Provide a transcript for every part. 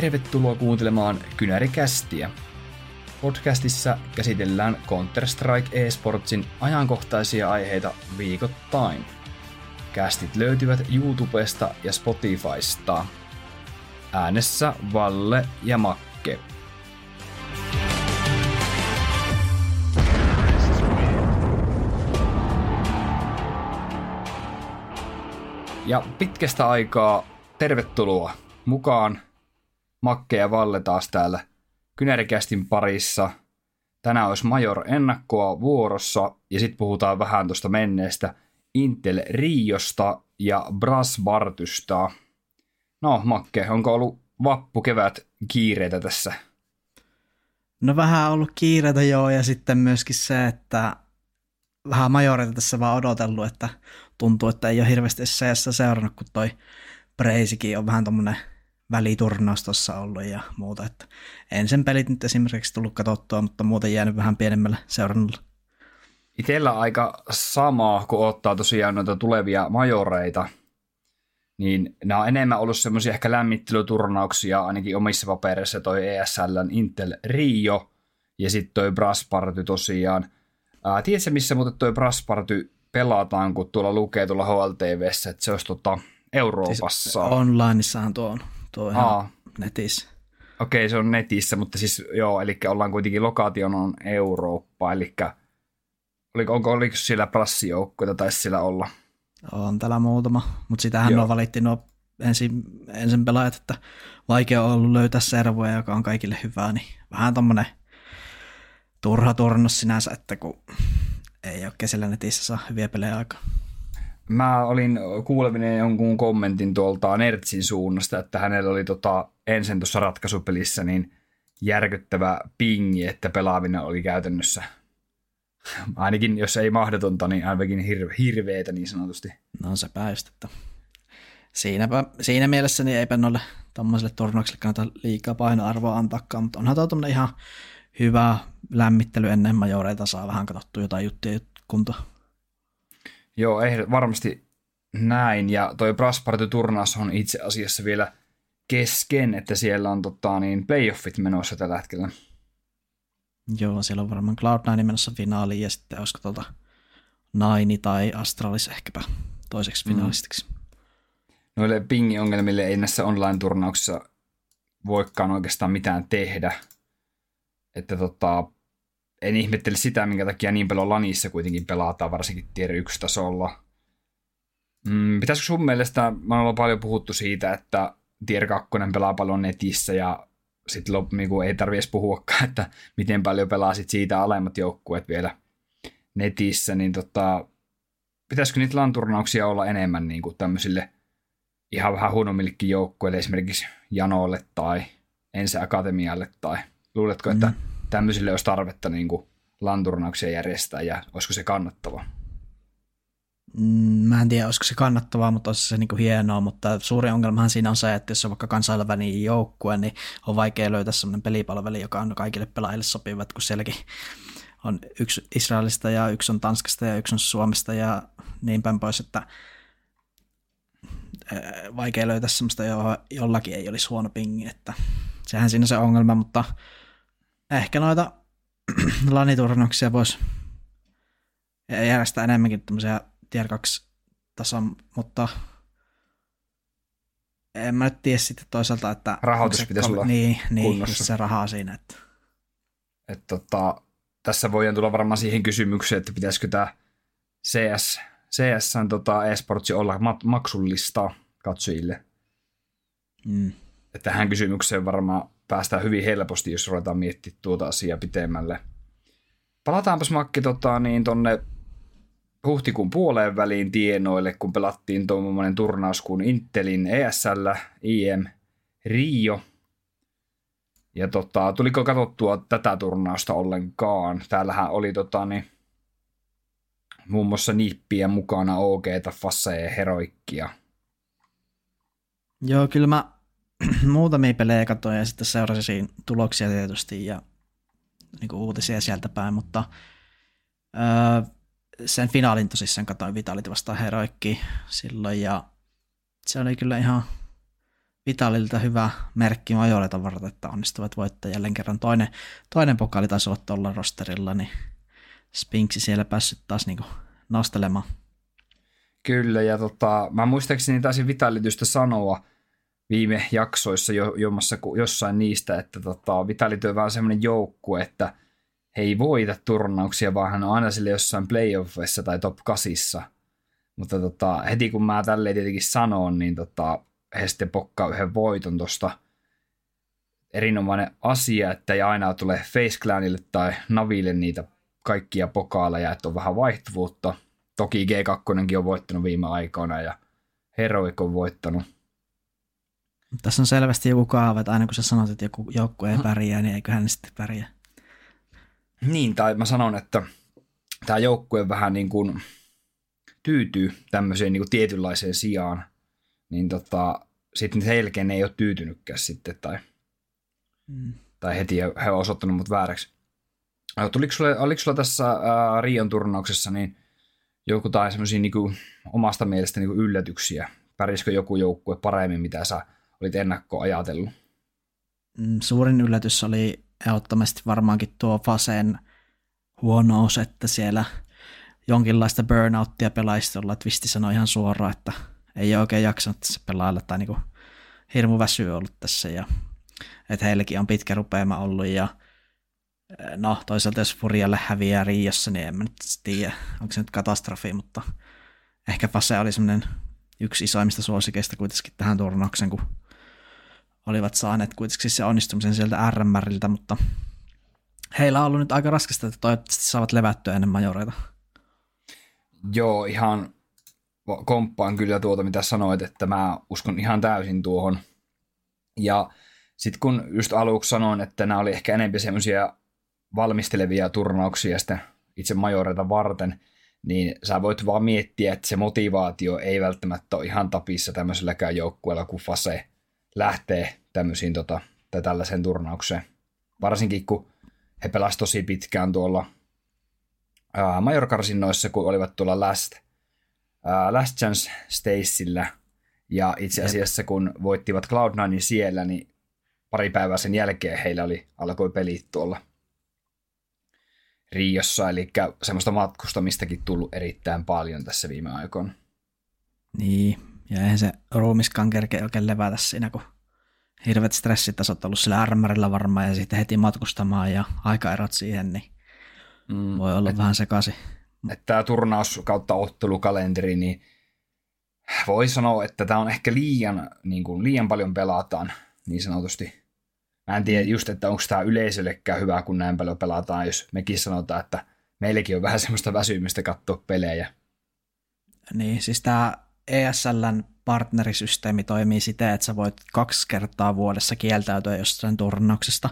Tervetuloa kuuntelemaan Kynärikästiä. Podcastissa käsitellään Counter-Strike eSportsin ajankohtaisia aiheita viikoittain. Kästit löytyvät YouTubesta ja Spotifysta. Äänessä Valle ja Makke. Ja pitkästä aikaa tervetuloa mukaan Makke ja Valle taas täällä Kynärikästin parissa. Tänään olisi Major ennakkoa vuorossa ja sitten puhutaan vähän tuosta menneestä Intel Riosta ja Brass Bartysta. No Makke, onko ollut vappu kevät kiireitä tässä? No vähän ollut kiireitä joo ja sitten myöskin se, että vähän majoreita tässä vaan odotellut, että tuntuu, että ei ole hirveästi CS seurannut, kun toi Breisikin on vähän tommonen väliturnaus tuossa ollut ja muuta. Että en sen pelit nyt esimerkiksi tullut katsottua, mutta muuten jäänyt vähän pienemmällä seurannulla. Itellä aika sama, kun ottaa tosiaan noita tulevia majoreita, niin nämä on enemmän ollut semmoisia ehkä lämmittelyturnauksia, ainakin omissa papereissa toi ESLn Intel Rio ja sitten toi Brasparty tosiaan. Ää, tiedätkö, missä muuten toi Brasparty pelataan, kun tuolla lukee tuolla HLTVssä, että se olisi tota Euroopassa? Siis onlineissahan tuo on, tuo ihan Aa. netissä. Okei, okay, se on netissä, mutta siis joo, eli ollaan kuitenkin lokaation on Eurooppa, eli oliko, onko, oliko siellä prassijoukkoita, taisi siellä olla? On täällä muutama, mutta sitähän Joo. on valitti nuo ensin, ensin pelaajat, että vaikea on ollut löytää servoja, joka on kaikille hyvää, niin vähän tommonen turha turnus sinänsä, että kun ei ole kesällä netissä saa hyviä pelejä aikaa. Mä olin kuulevinen jonkun kommentin tuolta Nertsin suunnasta, että hänellä oli tota, ensin tuossa ratkaisupelissä niin järkyttävä pingi, että pelaaminen oli käytännössä ainakin jos ei mahdotonta, niin ainakin hirve, hirveetä niin sanotusti. No se päästä, että siinäpä, siinä mielessä niin eipä noille tuommoiselle turnaukselle kannata liikaa painoarvoa antaakaan, mutta onhan tuo ihan hyvä lämmittely ennen majoreita, saa vähän katsottua jotain juttuja kuntoa. Joo, ei, varmasti näin, ja toi Brasparty-turnaus on itse asiassa vielä kesken, että siellä on tota, niin playoffit menossa tällä hetkellä. Joo, siellä on varmaan Cloud9 menossa finaaliin ja sitten olisiko tuolta Naini tai Astralis ehkäpä toiseksi finalistiksi. Mm. Noille pingi-ongelmille ei näissä online-turnauksissa voikaan oikeastaan mitään tehdä. Että tota, en ihmettele sitä, minkä takia niin paljon lanissa kuitenkin pelataan, varsinkin tier 1 tasolla. Mm, pitäisikö sun mielestä, mä olen paljon puhuttu siitä, että tier 2 pelaa paljon netissä ja sitten niin ei tarvitse edes puhuakaan, että miten paljon pelaa sit siitä alemmat joukkueet vielä netissä, niin tota, pitäisikö niitä lanturnauksia olla enemmän niin kuin tämmöisille ihan vähän huonommillekin joukkueille, esimerkiksi Janolle tai Ensi Akatemialle, tai luuletko, että mm. Tämmöisille olisi tarvetta niin kuin lanturnauksia järjestää, ja olisiko se kannattavaa? Mm, mä en tiedä, olisiko se kannattavaa, mutta olisi se niin kuin hienoa, mutta suuri ongelmahan siinä on se, että jos on vaikka kansainvälinen joukkue, niin on vaikea löytää sellainen pelipalveli, joka on kaikille pelaajille sopiva, kun sielläkin on yksi Israelista ja yksi on Tanskasta ja yksi on Suomesta ja niin päin pois, että vaikea löytää sellaista, jollakin ei olisi huono pingi, että sehän siinä se ongelma, mutta ehkä noita laniturnuksia voisi järjestää enemmänkin tämmöisiä tier 2 tason, mutta en mä nyt tiedä sitten toisaalta, että... Rahoitus se, pitäisi olla Niin, niin se rahaa siinä. Että... Et tota, tässä voidaan tulla varmaan siihen kysymykseen, että pitäisikö tämä CS, CS tota, esportsi olla maksullista katsojille. Mm. Että tähän kysymykseen varmaan päästään hyvin helposti, jos ruvetaan miettimään tuota asiaa pitemmälle. Palataanpas Makki tota, niin, tonne huhtikuun puoleen väliin tienoille, kun pelattiin tuommoinen turnaus kuin Intelin ESL, IM, Rio. Ja tota, tuliko katsottua tätä turnausta ollenkaan? Täällähän oli tota, niin, muun muassa nippiä mukana OG, Fasseja ja Heroikkia. Joo, kyllä mä muutamia pelejä katsoin ja sitten seurasin tuloksia tietysti ja niin uutisia sieltä päin, mutta öö, sen finaalin tosissaan katsoin Vitality vastaan Heroikki silloin ja se oli kyllä ihan Vitalilta hyvä merkki majoreita varten, että onnistuvat voittaa jälleen kerran. Toinen, toinen pokaali taisi olla tuolla rosterilla, niin Spinksi siellä päässyt taas niin nostelemaan. Kyllä, ja tota, mä muistaakseni taisin Vitalitystä sanoa viime jaksoissa jo, jommassa, jossain niistä, että tota, Vitality on vähän semmoinen joukkue, että he ei voita turnauksia, vaan hän on aina sille jossain playoffissa tai top 8. Mutta tota, heti kun mä tälleen tietenkin sanon, niin tota, he sitten pokkaa yhden voiton tuosta erinomainen asia, että ei aina tule Face Clanille tai Naville niitä kaikkia pokaaleja, että on vähän vaihtuvuutta. Toki G2 on voittanut viime aikoina ja Heroic on voittanut. Tässä on selvästi joku kaava, että aina kun sä sanot, että joku joukkue ei pärjää, niin eiköhän ne sitten pärjää. Niin, tai mä sanon, että tämä joukkue vähän niin kuin tyytyy tämmöiseen niin kuin tietynlaiseen sijaan, niin tota, sitten selkeän ei ole tyytynytkään sitten, tai, mm. tai heti he on osoittanut mut vääräksi. Tuliko sulle, oliko sulla tässä ää, Rion turnauksessa niin joku tai semmoisia niin omasta mielestä niin yllätyksiä? Pärjäsikö joku joukkue paremmin, mitä sä olit ennakko ajatellut? Mm, suurin yllätys oli ehdottomasti varmaankin tuo Fasen huonous, että siellä jonkinlaista burnouttia pelaajista olla. Twisti sanoi ihan suoraan, että ei ole oikein jaksanut tässä pelailla tai niin kuin hirmu väsy ollut tässä ja että heilläkin on pitkä rupeama ollut ja no toisaalta jos Furialle häviää Riossa, niin en mä nyt tiedä, onko se nyt katastrofi, mutta ehkä Fase oli semmoinen yksi isoimmista suosikeista kuitenkin tähän turnaukseen, kun olivat saaneet kuitenkin se onnistumisen sieltä RMRiltä, mutta heillä on ollut nyt aika raskasta, että toivottavasti saavat levättyä ennen majoreita. Joo, ihan komppaan kyllä tuota, mitä sanoit, että mä uskon ihan täysin tuohon. Ja sitten kun just aluksi sanoin, että nämä oli ehkä enemmän semmoisia valmistelevia turnauksia sitten itse majoreita varten, niin sä voit vaan miettiä, että se motivaatio ei välttämättä ole ihan tapissa tämmöiselläkään joukkueella, kun Fase lähtee tämmöisiin tota, tai tällaiseen turnaukseen. Varsinkin kun he pelasivat tosi pitkään tuolla majorkarsinnoissa, kun olivat tuolla Last, ää, Last Chance Stacella, ja itse asiassa kun voittivat Cloud9 siellä, niin pari päivää sen jälkeen heillä oli, alkoi pelit tuolla Riossa, eli semmoista matkustamistakin tullut erittäin paljon tässä viime aikoina. Niin, ja eihän se ruumiskaan kerkeä oikein levätä siinä, kun hirveät stressitasot ollut sillä armerilla varmaan ja sitten heti matkustamaan ja aikaerot siihen, niin mm, voi olla et, vähän sekaisin. Että tämä turnaus kautta ottelukalenteri, niin voi sanoa, että tämä on ehkä liian, niin kuin, liian paljon pelataan niin sanotusti Mä en tiedä just, että onko tämä yleisöllekään hyvä, kun näin paljon pelataan, jos mekin sanotaan, että meilläkin on vähän semmoista väsymistä katsoa pelejä. Niin, siis tämä ESLn partnerisysteemi toimii siten, että sä voit kaksi kertaa vuodessa kieltäytyä jostain turnauksesta.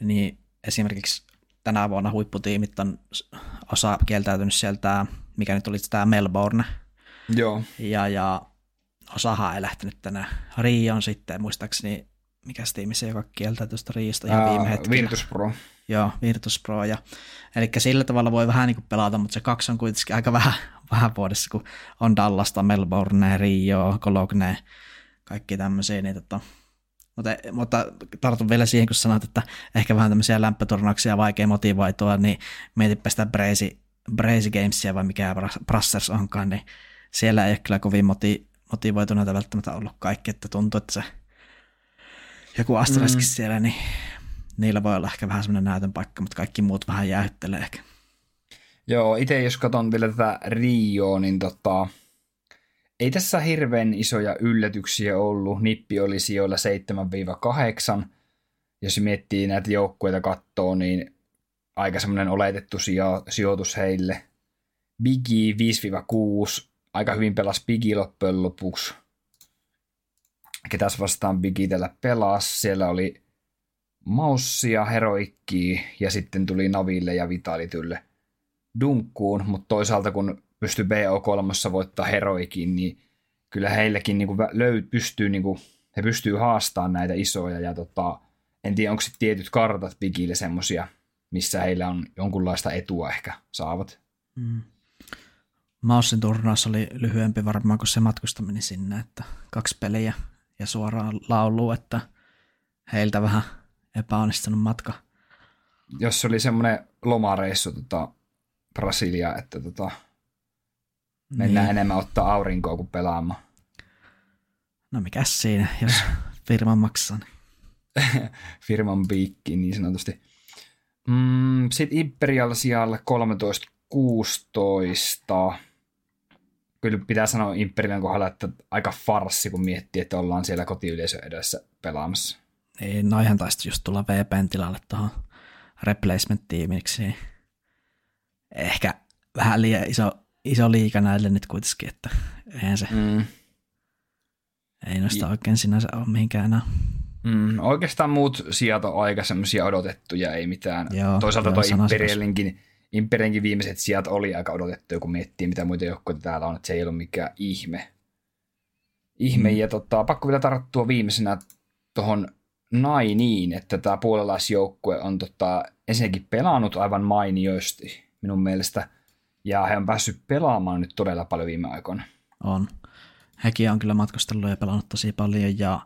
Niin esimerkiksi tänä vuonna huipputiimit on osa kieltäytynyt sieltä, mikä nyt oli tämä Melbourne. Joo. Ja, ja osahan ei lähtenyt tänä Rioon sitten, muistaakseni mikä tiimi se, joka kieltää tuosta riista ihan viime hetkellä. Virtus Pro. Joo, Virtus Pro. Ja, eli sillä tavalla voi vähän niin kuin pelata, mutta se kaksi on kuitenkin aika vähän, vähän vuodessa, kun on Dallasta, Melbourne, Rio, Cologne, kaikki tämmöisiä. Niin tota, mutta, mutta tartun vielä siihen, kun sanoit, että ehkä vähän tämmöisiä lämpöturnauksia vaikea motivoitua, niin mietipä sitä Brazy, Brazy Gamesia vai mikä Brassers onkaan, niin siellä ei ole kyllä kovin moti, motivoituneita välttämättä ollut kaikki, että tuntuu, että se joku Astraskin mm. siellä, niin niillä voi olla ehkä vähän semmoinen näytön paikka, mutta kaikki muut vähän jäähyttelee ehkä. Joo, itse jos katson vielä tätä Rioa, niin tota, ei tässä hirveän isoja yllätyksiä ollut. Nippi oli sijoilla 7-8. Jos miettii näitä joukkueita kattoo, niin aika semmoinen oletettu sijo- sijoitus heille. Biggie 5-6, aika hyvin pelasi Biggie loppujen lopuksi ketäs vastaan Bigitellä pelasi. Siellä oli Maussia, Heroikki ja sitten tuli Naville ja Vitalitylle dunkkuun, mutta toisaalta kun pystyy BO3 voittaa Heroikin, niin kyllä heillekin niin löy- pystyy, niin kuin, he pystyy haastamaan näitä isoja ja tota, en tiedä onko sitten tietyt kartat Bigille semmosia, missä heillä on jonkunlaista etua ehkä saavat. Mm. Maussin turnaus oli lyhyempi varmaan kuin se matkustaminen sinne, että kaksi peliä ja suoraan lauluun, että heiltä vähän epäonnistunut matka. Jos se oli semmoinen lomareissu tota, Brasilia, että tota, mennään niin. enemmän ottaa aurinkoa kuin pelaamaan. No mikäs siinä, jos firma maksaa. Niin. Firman piikki niin sanotusti. Mm, Sitten Imperial sijalle 13-16. Kyllä pitää sanoa Imperialin kohdalla, että aika farsi, kun miettii, että ollaan siellä kotiyleisö edessä pelaamassa. Niin, noihän taisi just tulla VPn tilalle tuohon replacement-tiimiksi. Ehkä vähän liian iso, iso liika näille nyt kuitenkin, että eihän se, mm. ei noista oikein sinänsä ole mihinkään enää. Mm, oikeastaan muut sijat on aika semmoisia odotettuja, ei mitään. Joo, Toisaalta tuo Imperialinkin, Imperialinkin viimeiset sijat oli aika odotettuja, kun miettii, mitä muita joukkoja täällä on, että se ei ollut mikään ihme. Ihme, mm. ja tota, pakko vielä tarttua viimeisenä tuohon Nainiin, että tämä puolalaisjoukkue on tota, ensinnäkin pelannut aivan mainiosti minun mielestä, ja he on päässyt pelaamaan nyt todella paljon viime aikoina. On. Hekin on kyllä matkustellut ja pelannut tosi paljon, ja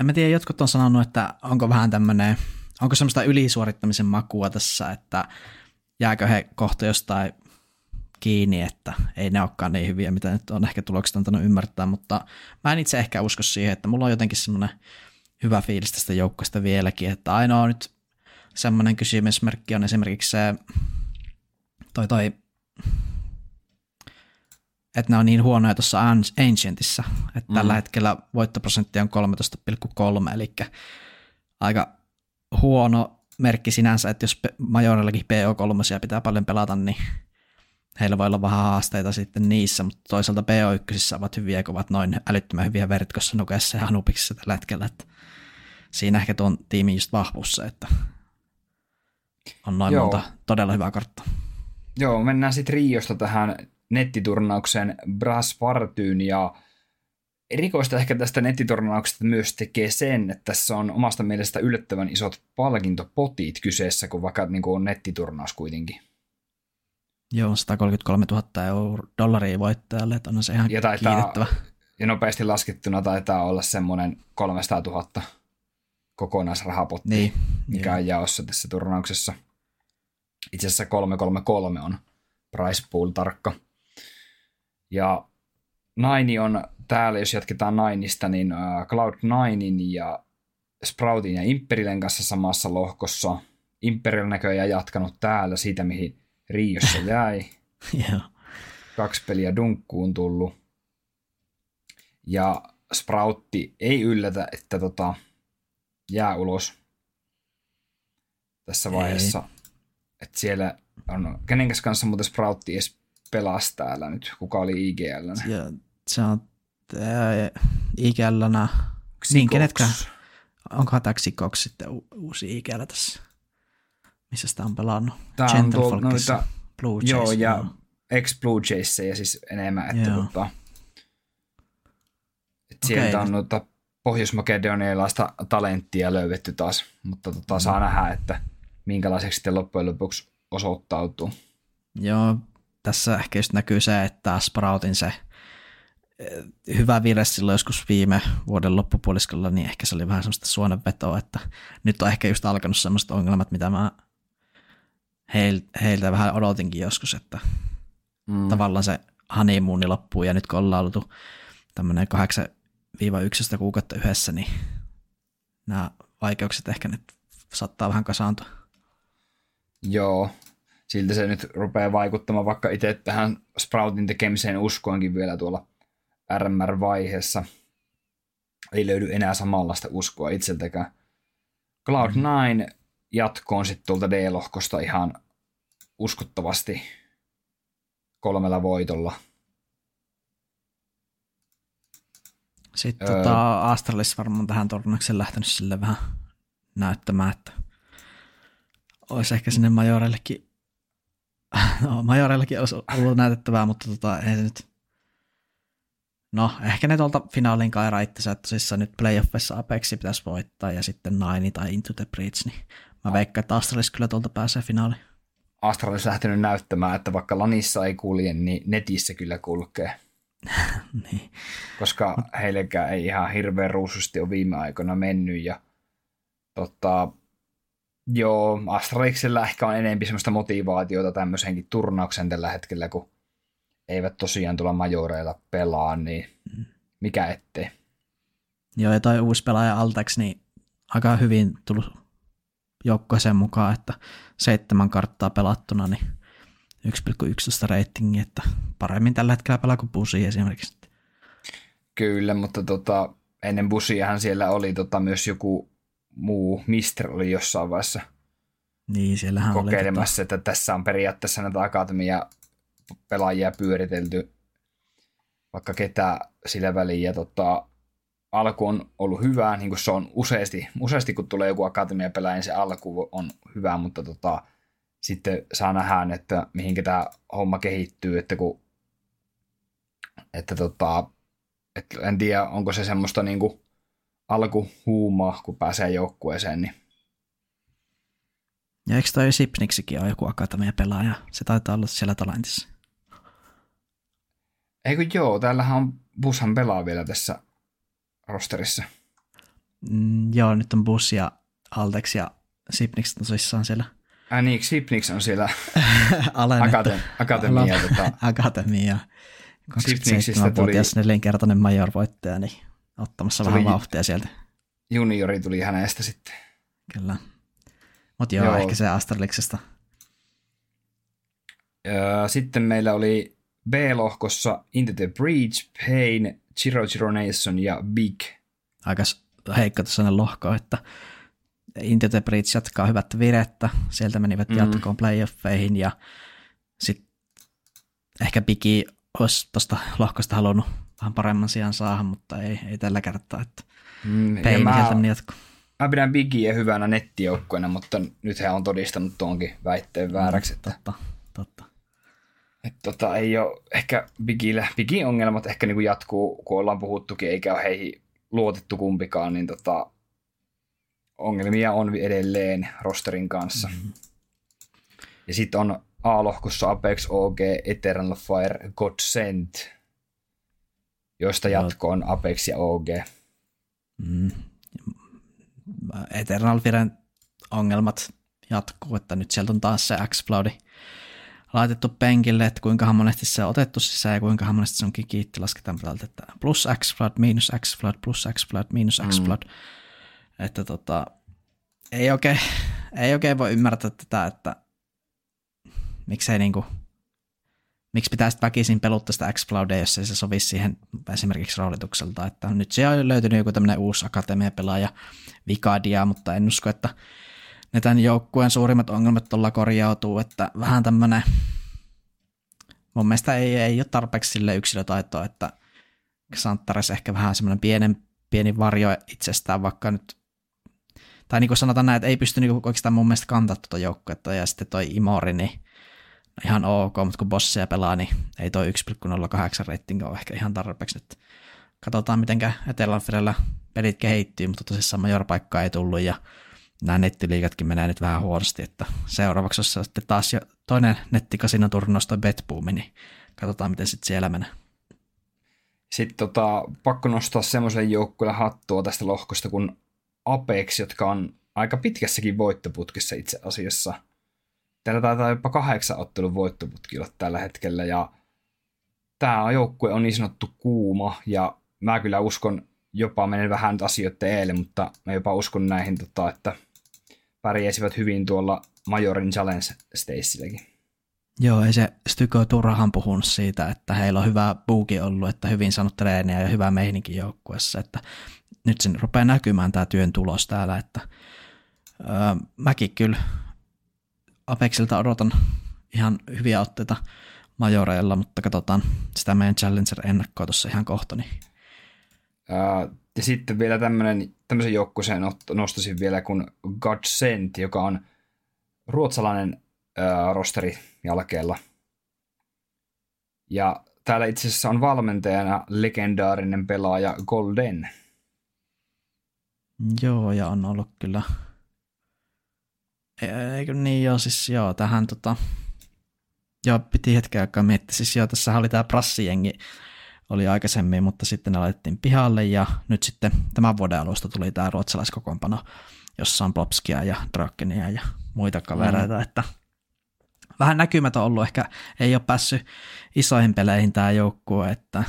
en mä tiedä, jotkut on sanonut, että onko vähän tämmöinen, onko semmoista ylisuorittamisen makua tässä, että jääkö he kohta jostain kiinni, että ei ne olekaan niin hyviä, mitä nyt on ehkä tulokset antanut ymmärtää, mutta mä en itse ehkä usko siihen, että mulla on jotenkin semmoinen hyvä fiilis tästä joukkoista vieläkin, että ainoa nyt semmoinen kysymysmerkki on esimerkiksi se toi toi että ne on niin huonoja tuossa Ancientissa, että mm. tällä hetkellä voittoprosentti on 13,3, eli aika huono merkki sinänsä, että jos Majorellakin PO3 pitää paljon pelata, niin heillä voi olla vähän haasteita sitten niissä, mutta toisaalta PO1 ovat hyviä, kun ovat noin älyttömän hyviä vertikossa Nukessa ja Hanupiksessa tällä hetkellä, että siinä ehkä tuon tiimin just vahvuus se, että on noin Joo. monta todella hyvää karttaa. Joo, mennään sitten Riosta tähän nettiturnauksen Braspartyyn ja erikoista ehkä tästä nettiturnauksesta myös tekee sen, että tässä on omasta mielestä yllättävän isot palkintopotit kyseessä, kun vaikka niin kuin on nettiturnaus kuitenkin. Joo, 133 000 euro, dollaria voittajalle, että on se ihan ja taitaa, kiitettävä. Ja nopeasti laskettuna taitaa olla semmoinen 300 000 kokonaisrahapotti, niin, mikä on jaossa tässä turnauksessa. Itse asiassa 333 on price pool tarkka. Ja Naini on täällä, jos jatketaan Nainista, niin Cloud Ninein ja Sproutin ja Imperilen kanssa samassa lohkossa. Imperial näköjään jatkanut täällä siitä, mihin Riossa jäi. yeah. Kaksi peliä dunkkuun tullut. Ja Sproutti ei yllätä, että tota, jää ulos tässä vaiheessa. Että siellä on, kenen kanssa muuten Sproutti edes pelasi täällä nyt? Kuka oli IGL? Se on IGL. Niin, kenetkään? Onkohan tämä Xikox sitten u- uusi IGL tässä? Missä sitä on pelannut? Tämä on tuolta noita, Blue Jays, joo, ja no. ex Blue Jays ja siis enemmän, että tota, että sieltä on noita pohjois-makedonialaista talenttia löydetty taas, mutta tota, mm. saa nähdä, että minkälaiseksi sitten loppujen lopuksi osoittautuu. Joo, tässä ehkä just näkyy se, että Sproutin se eh, hyvä vire silloin joskus viime vuoden loppupuoliskolla, niin ehkä se oli vähän semmoista suonenvetoa, että nyt on ehkä just alkanut semmoista ongelmat, mitä mä heiltä vähän odotinkin joskus, että mm. tavallaan se honeymooni loppuu ja nyt kun ollaan oltu tämmöinen 8-11 kuukautta yhdessä, niin nämä vaikeukset ehkä nyt saattaa vähän kasaantua. Joo, siltä se nyt rupeaa vaikuttamaan, vaikka itse tähän Sproutin tekemiseen uskoinkin vielä tuolla RMR-vaiheessa. Ei löydy enää samanlaista uskoa itseltäkään. Cloud9 jatkoon sitten tuolta D-lohkosta ihan uskottavasti kolmella voitolla. Sitten öö, tota, Astralis varmaan tähän tornaukseen lähtenyt sille vähän näyttämään, että olisi ehkä sinne Majorellekin, no Majorellekin olisi ollut näytettävää, mutta tota, ei se nyt, no ehkä ne tuolta finaaliin kairaa itsensä, että tosissaan nyt playoffissa Apexi pitäisi voittaa ja sitten Nine tai Into the Breach, niin mä veikkaan, että Astralis kyllä tuolta pääsee finaaliin. Astralis lähtenyt näyttämään, että vaikka Lanissa ei kulje, niin netissä kyllä kulkee. niin. koska heillekään ei ihan hirveän ruususti ole viime aikoina mennyt. Ja, tota, joo, Astralixilla ehkä on enemmän semmoista motivaatiota tämmöisenkin turnauksen tällä hetkellä, kun eivät tosiaan tulla majoreilla pelaa, niin mm. mikä ettei. Joo, ja toi uusi pelaaja Altex, niin aika hyvin tullut joukkoeseen mukaan, että seitsemän karttaa pelattuna, niin 1,11 ratingi, että paremmin tällä hetkellä pelaa kuin Busi esimerkiksi. Kyllä, mutta tota, ennen Busiahan siellä oli tota, myös joku muu Mister oli jossain vaiheessa niin, siellähän kokeilemassa, oli, tota... että tässä on periaatteessa näitä akatemia pelaajia pyöritelty vaikka ketä sillä väliin. Ja tota, alku on ollut hyvää, niin kuin se on useasti, useasti kun tulee joku akatemia pelaaja, niin se alku on hyvä, mutta tota, sitten saa nähdä, että mihinkä tämä homma kehittyy, että kun että tota, että en tiedä, onko se semmoista niin kuin alkuhuumaa, kun pääsee joukkueeseen, niin ja eikö toi Sipniksikin ole joku akatemia pelaaja? Se taitaa olla siellä talentissa. Eikö joo, täällähän on Bushan pelaa vielä tässä rosterissa. Mm, joo, nyt on Bus ja Altex ja Sipnix tosissaan siellä. Äh niin, Sipnix on siellä Akate- akatemia. tota. akatemia. 27-vuotias tuli... nelinkertainen major voittaja, niin ottamassa tuli... vähän vauhtia sieltä. Juniori tuli hänestä sitten. Kyllä. Mutta joo, joo, ehkä se Astraliksesta. Sitten meillä oli B-lohkossa Into the Breach, Pain, Chiro Chiro Nation ja Big. Aika heikko tässä lohko, että Into the Breach jatkaa hyvät virettä. Sieltä menivät mm. jatkoon playoffeihin ja sitten ehkä Bigi olisi tuosta lohkosta halunnut vähän paremman sijaan saada, mutta ei, ei tällä kertaa. Että mm, Pain mä, sieltä meni jatko. Mä pidän Bigiä hyvänä nettijoukkueena, mutta nyt hän on todistanut tuonkin väitteen vääräksi. Mm, totta, totta. Et tota, ei ole ehkä Bigille, Bigin ongelmat ehkä niinku jatkuu, kun ollaan puhuttukin, eikä ole heihin luotettu kumpikaan, niin tota, ongelmia on edelleen rosterin kanssa. Mm-hmm. Ja sitten on A-lohkossa Apex, OG, Eternal Fire, Godsent, joista jatko on Apex ja OG. Mm. Eternal Firen ongelmat jatkuu, että nyt sieltä on taas se X-Cloudi laitettu penkille, että kuinka monesti se on otettu sisään ja kuinka monesti se onkin kiitti, lasketaan että plus X flood, miinus X flood, plus X miinus X flood. Mm. Että tota, ei oikein, ei oikein voi ymmärtää tätä, että miksei niinku, miksi pitäisi väkisin peluttaa sitä x jos ei se sovi siihen esimerkiksi roolitukselta, että nyt se on löytynyt joku tämmöinen uusi akatemia-pelaaja Vikadia, mutta en usko, että ne tämän joukkueen suurimmat ongelmat tuolla korjautuu, että vähän tämmöinen, mun mielestä ei, ei ole tarpeeksi sille yksilötaitoa, että Santares ehkä vähän semmoinen pienen, pieni varjo itsestään, vaikka nyt, tai niin kuin sanotaan näin, että ei pysty niin oikeastaan mun mielestä kantaa tuota joukkuetta, ja sitten toi Imori, niin ihan ok, mutta kun bossia pelaa, niin ei toi 1,08 rating ole ehkä ihan tarpeeksi nyt. Katsotaan, miten Etelä pelit kehittyy, mutta tosissaan major paikkaa ei tullut, ja nämä nettiliikatkin menee nyt vähän huonosti, että seuraavaksi on sitten taas jo toinen nettikasinoturnaus toi Betboom, niin katsotaan miten sitten siellä menee. Sitten tota, pakko nostaa semmoisen joukkueelle hattua tästä lohkosta kuin Apex, jotka on aika pitkässäkin voittoputkissa itse asiassa. Täällä taitaa jopa kahdeksan ottelun voittoputkilla tällä hetkellä ja tämä joukkue on niin sanottu kuuma ja mä kyllä uskon jopa menen vähän nyt asioiden eelle, mutta mä jopa uskon näihin, tota, että pärjäisivät hyvin tuolla Majorin Challenge Staceilläkin. Joo, ei se Styko turhaan puhunut siitä, että heillä on hyvä buuki ollut, että hyvin saanut treeniä ja hyvä meininki joukkuessa, että nyt sen rupeaa näkymään tämä työn tulos täällä, että öö, mäkin kyllä Apexilta odotan ihan hyviä otteita majoreilla, mutta katsotaan sitä meidän Challenger-ennakkoa tuossa ihan kohta. Niin. Ja sitten vielä tämmönen, tämmöisen joukkueen nostaisin vielä kuin Godsent, joka on ruotsalainen ää, rosteri jalkeella. Ja täällä itse asiassa on valmentajana legendaarinen pelaaja Golden. Joo, ja on ollut kyllä. Eikö niin joo, siis joo, tähän tota, joo, piti hetken aikaa miettiä, siis joo, tässä oli tämä prassijengi oli aikaisemmin, mutta sitten ne laitettiin pihalle ja nyt sitten tämän vuoden alusta tuli tämä ruotsalaiskokoonpano, jossa on Plopskia ja Drakenia ja muita kavereita, mm. että vähän näkymätön ollut, ehkä ei ole päässyt isoihin peleihin tämä joukkue, että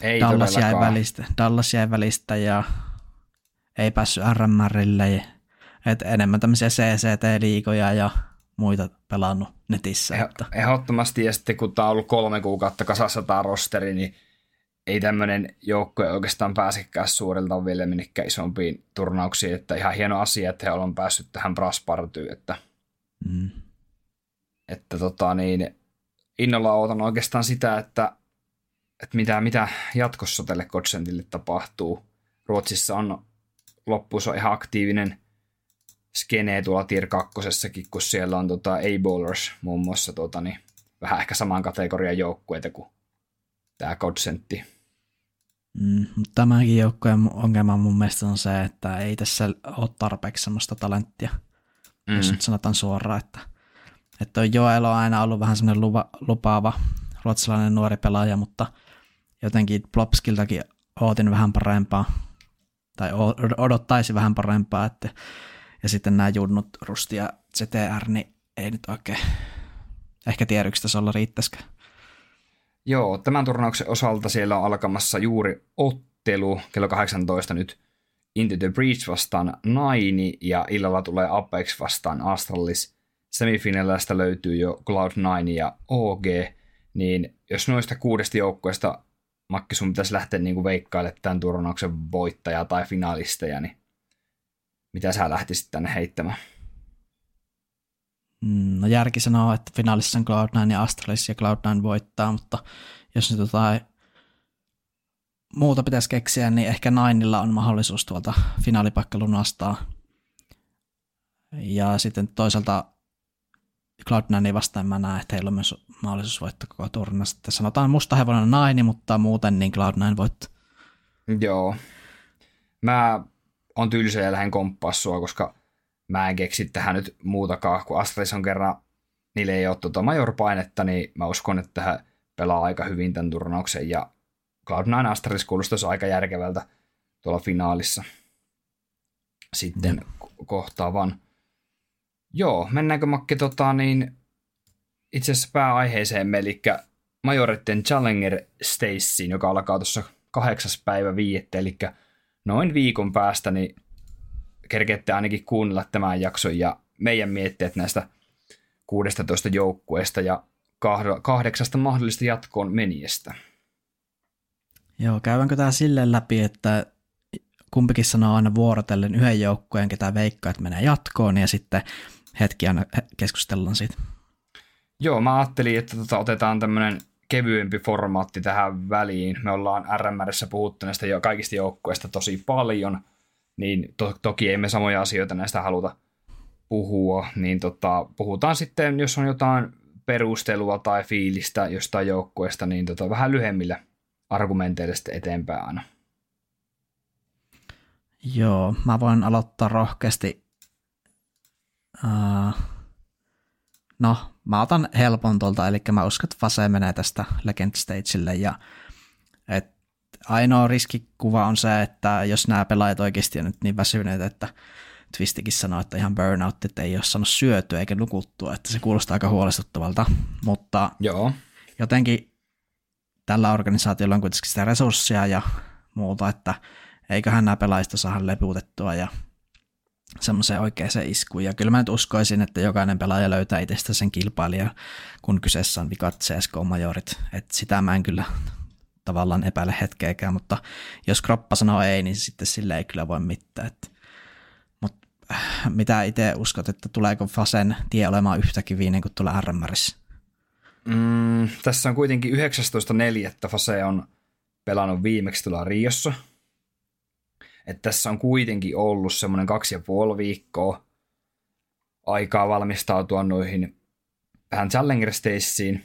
ei Dallas jäi, välistä, Dallas jäi välistä ja ei päässyt RMRille, että enemmän tämmöisiä CCT-liikoja ja muita pelannut netissä. Eh, että. Ehdottomasti, ja sitten kun tämä on ollut kolme kuukautta kasassa tämä rosteri, niin ei tämmöinen joukko oikeastaan pääsekään suurelta vielä minnekään isompiin turnauksiin, että ihan hieno asia, että he on päässyt tähän Braspartyyn, että, mm. että tota niin, innolla odotan oikeastaan sitä, että, että mitä, mitä jatkossa tälle Godsentille tapahtuu. Ruotsissa on loppuus on ihan aktiivinen skenee tuolla tier kakkosessakin, kun siellä on tota A-Bowlers muun muassa tota, niin, vähän ehkä saman kategorian joukkueita kuin tämä Godsentti. Mm, mutta tämänkin joukkueen ongelma mun mielestä on se, että ei tässä ole tarpeeksi semmoista talenttia, mm. jos nyt sanotaan suoraan, että, että Joel on aina ollut vähän semmoinen lupa, lupaava ruotsalainen nuori pelaaja, mutta jotenkin Plopskiltakin ootin vähän parempaa, tai odottaisi vähän parempaa, että ja sitten nämä junnut Rusti ja CTR, niin ei nyt oikein ehkä tiedä tasolla riittäisikö. Joo, tämän turnauksen osalta siellä on alkamassa juuri ottelu kello 18 nyt Into the Breach vastaan Naini ja illalla tulee Apex vastaan Astralis. Semifinalista löytyy jo Cloud9 ja OG, niin jos noista kuudesta joukkueesta Makki sun pitäisi lähteä niin veikkailemaan tämän turnauksen voittajaa tai finalisteja, niin mitä sä lähtisit tänne heittämään? Mm, no järki sanoo, että finaalissa on Cloud9 ja Astralis ja Cloud9 voittaa, mutta jos nyt jotain muuta pitäisi keksiä, niin ehkä Ninella on mahdollisuus tuolta finaalipaikka lunastaa. Ja sitten toisaalta Cloud9 vastaan mä näen, että heillä on myös mahdollisuus voittaa koko turnasta. Sanotaan musta hevonen Naini, mutta muuten niin Cloud9 voittaa. Joo. Mä on tylsä ja lähden komppaa sua, koska mä en keksi tähän nyt muutakaan, kun Astris on kerran, niille ei ole tuota major-painetta, niin mä uskon, että tähän pelaa aika hyvin tämän turnauksen, ja Cloud9 Astris kuulostaisi aika järkevältä tuolla finaalissa sitten mm. kohtaavan. Joo, mennäänkö Makke tota, niin itse asiassa pääaiheeseen, eli Majoritten Challenger Stacyin, joka alkaa tuossa kahdeksas päivä viiette, eli noin viikon päästä niin kerkeette ainakin kuunnella tämän jakson ja meidän mietteet näistä 16 joukkueesta ja kahdeksasta mahdollista jatkoon meniästä. Joo, käydäänkö tämä silleen läpi, että kumpikin sanoo aina vuorotellen yhden joukkueen, ketä veikkaa, että menee jatkoon, ja sitten hetki aina keskustellaan siitä. Joo, mä ajattelin, että tota, otetaan tämmöinen kevyempi formaatti tähän väliin. Me ollaan RMRssä puhuttu näistä jo kaikista joukkueista tosi paljon, niin to- toki emme samoja asioita näistä haluta puhua, niin tota, puhutaan sitten, jos on jotain perustelua tai fiilistä jostain joukkueesta, niin tota, vähän lyhyemmillä argumenteilla sitten eteenpäin aina. Joo, mä voin aloittaa rohkeasti. Uh, no, mä otan helpon tuolta, eli mä uskon, että Fase menee tästä Legend Stagelle ja et ainoa riskikuva on se, että jos nämä pelaajat oikeasti on nyt niin väsyneet, että Twistikin sanoi, että ihan burnout, että ei ole saanut syötyä eikä nukuttua, että se kuulostaa aika huolestuttavalta, mutta Joo. jotenkin tällä organisaatiolla on kuitenkin sitä resursseja ja muuta, että eiköhän nämä pelaajista saada lepuutettua ja semmoiseen oikeaan iskuun. Ja kyllä mä nyt uskoisin, että jokainen pelaaja löytää itsestä sen kilpailija, kun kyseessä on vikat CSK-majorit. Että sitä mä en kyllä tavallaan epäile hetkeäkään, mutta jos kroppa sanoo ei, niin sitten sille ei kyllä voi mitään. Että, mutta äh, mitä itse uskot, että tuleeko Fasen tie olemaan yhtä kivinen kuin tulee RMRissä? Mm, tässä on kuitenkin 19.4. Fase on pelannut viimeksi tuolla Riossa – että tässä on kuitenkin ollut semmoinen kaksi ja puoli viikkoa aikaa valmistautua noihin tähän Challenger Staceen.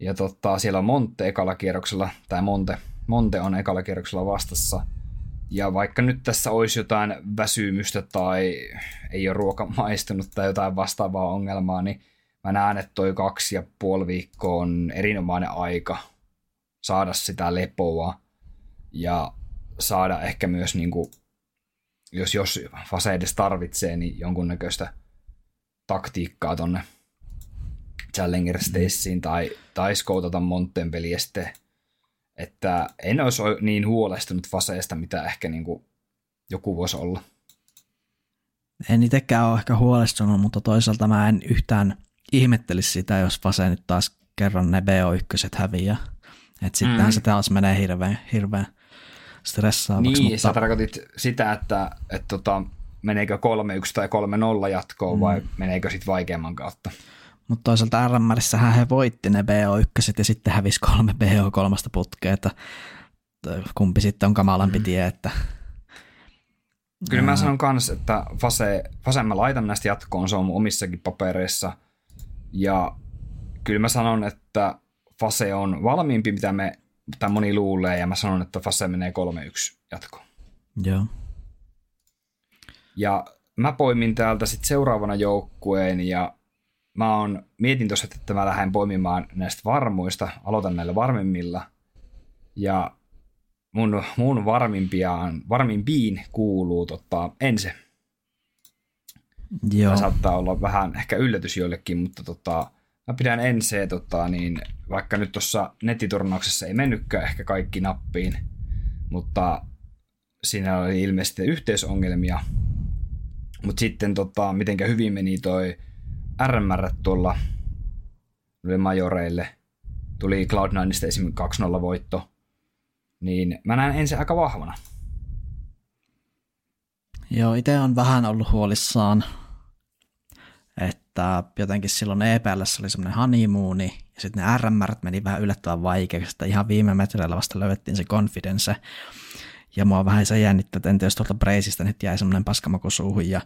Ja tota, siellä on Monte ekalla kierroksella, tai Monte, Monte on ekalla kierroksella vastassa. Ja vaikka nyt tässä olisi jotain väsymystä tai ei ole ruoka maistunut tai jotain vastaavaa ongelmaa, niin mä näen, että toi kaksi ja puoli viikkoa on erinomainen aika saada sitä lepoa ja saada ehkä myös, niin kuin, jos, jos Fase edes tarvitsee, niin jonkunnäköistä taktiikkaa tonne Challenger Staceen tai, tai skoutata Monten peliä sitten, että en olisi niin huolestunut Faseesta, mitä ehkä niin kuin joku voisi olla. En itsekään ole ehkä huolestunut, mutta toisaalta mä en yhtään ihmettelisi sitä, jos Fase nyt taas kerran ne BO1 häviää. Että sittenhän mm. se taas menee hirveän, hirveän stressaavaksi. Niin, mutta... sä tarkoitit sitä, että, että tota, meneekö 3-1 tai 3-0 jatkoon mm. vai meneekö sitten vaikeamman kautta? Mutta toisaalta RMRissähän he voitti ne BO1 ja sitten hävisi kolme BO3 putkea, että kumpi sitten on kamalampi mm. tie, että Kyllä mä sanon kans, että Fase, Fase mä laitan näistä jatkoon, se on mun omissakin papereissa. Ja kyllä mä sanon, että Fase on valmiimpi, mitä me tai moni luulee, ja mä sanon, että Fase menee 3-1 jatkoon. Joo. Ja mä poimin täältä sitten seuraavana joukkueen, ja mä on, mietin tuossa, että mä lähden poimimaan näistä varmuista, aloitan näillä varmimmilla, ja mun, mun varmimpiaan, varmimpiin kuuluu tota, Ense. Joo. Tämä saattaa olla vähän ehkä yllätys joillekin, mutta tota, mä pidän Ense, tota, niin vaikka nyt tuossa nettiturnauksessa ei mennytkään ehkä kaikki nappiin, mutta siinä oli ilmeisesti yhteisongelmia. Mutta sitten tota, mitenkä hyvin meni toi RMR tuolla majoreille. Tuli Cloud9 esimerkiksi 2-0 voitto niin mä näen ensin aika vahvana. Joo, itse on vähän ollut huolissaan, että jotenkin silloin EPL oli semmoinen honeymooni, ja sitten ne RMR meni vähän yllättävän vaikeaksi, että ihan viime metreillä vasta löydettiin se confidence, ja mua vähän se jännittää, että jos tuolta Breisistä nyt jäi semmoinen paskamaku suuhun, ja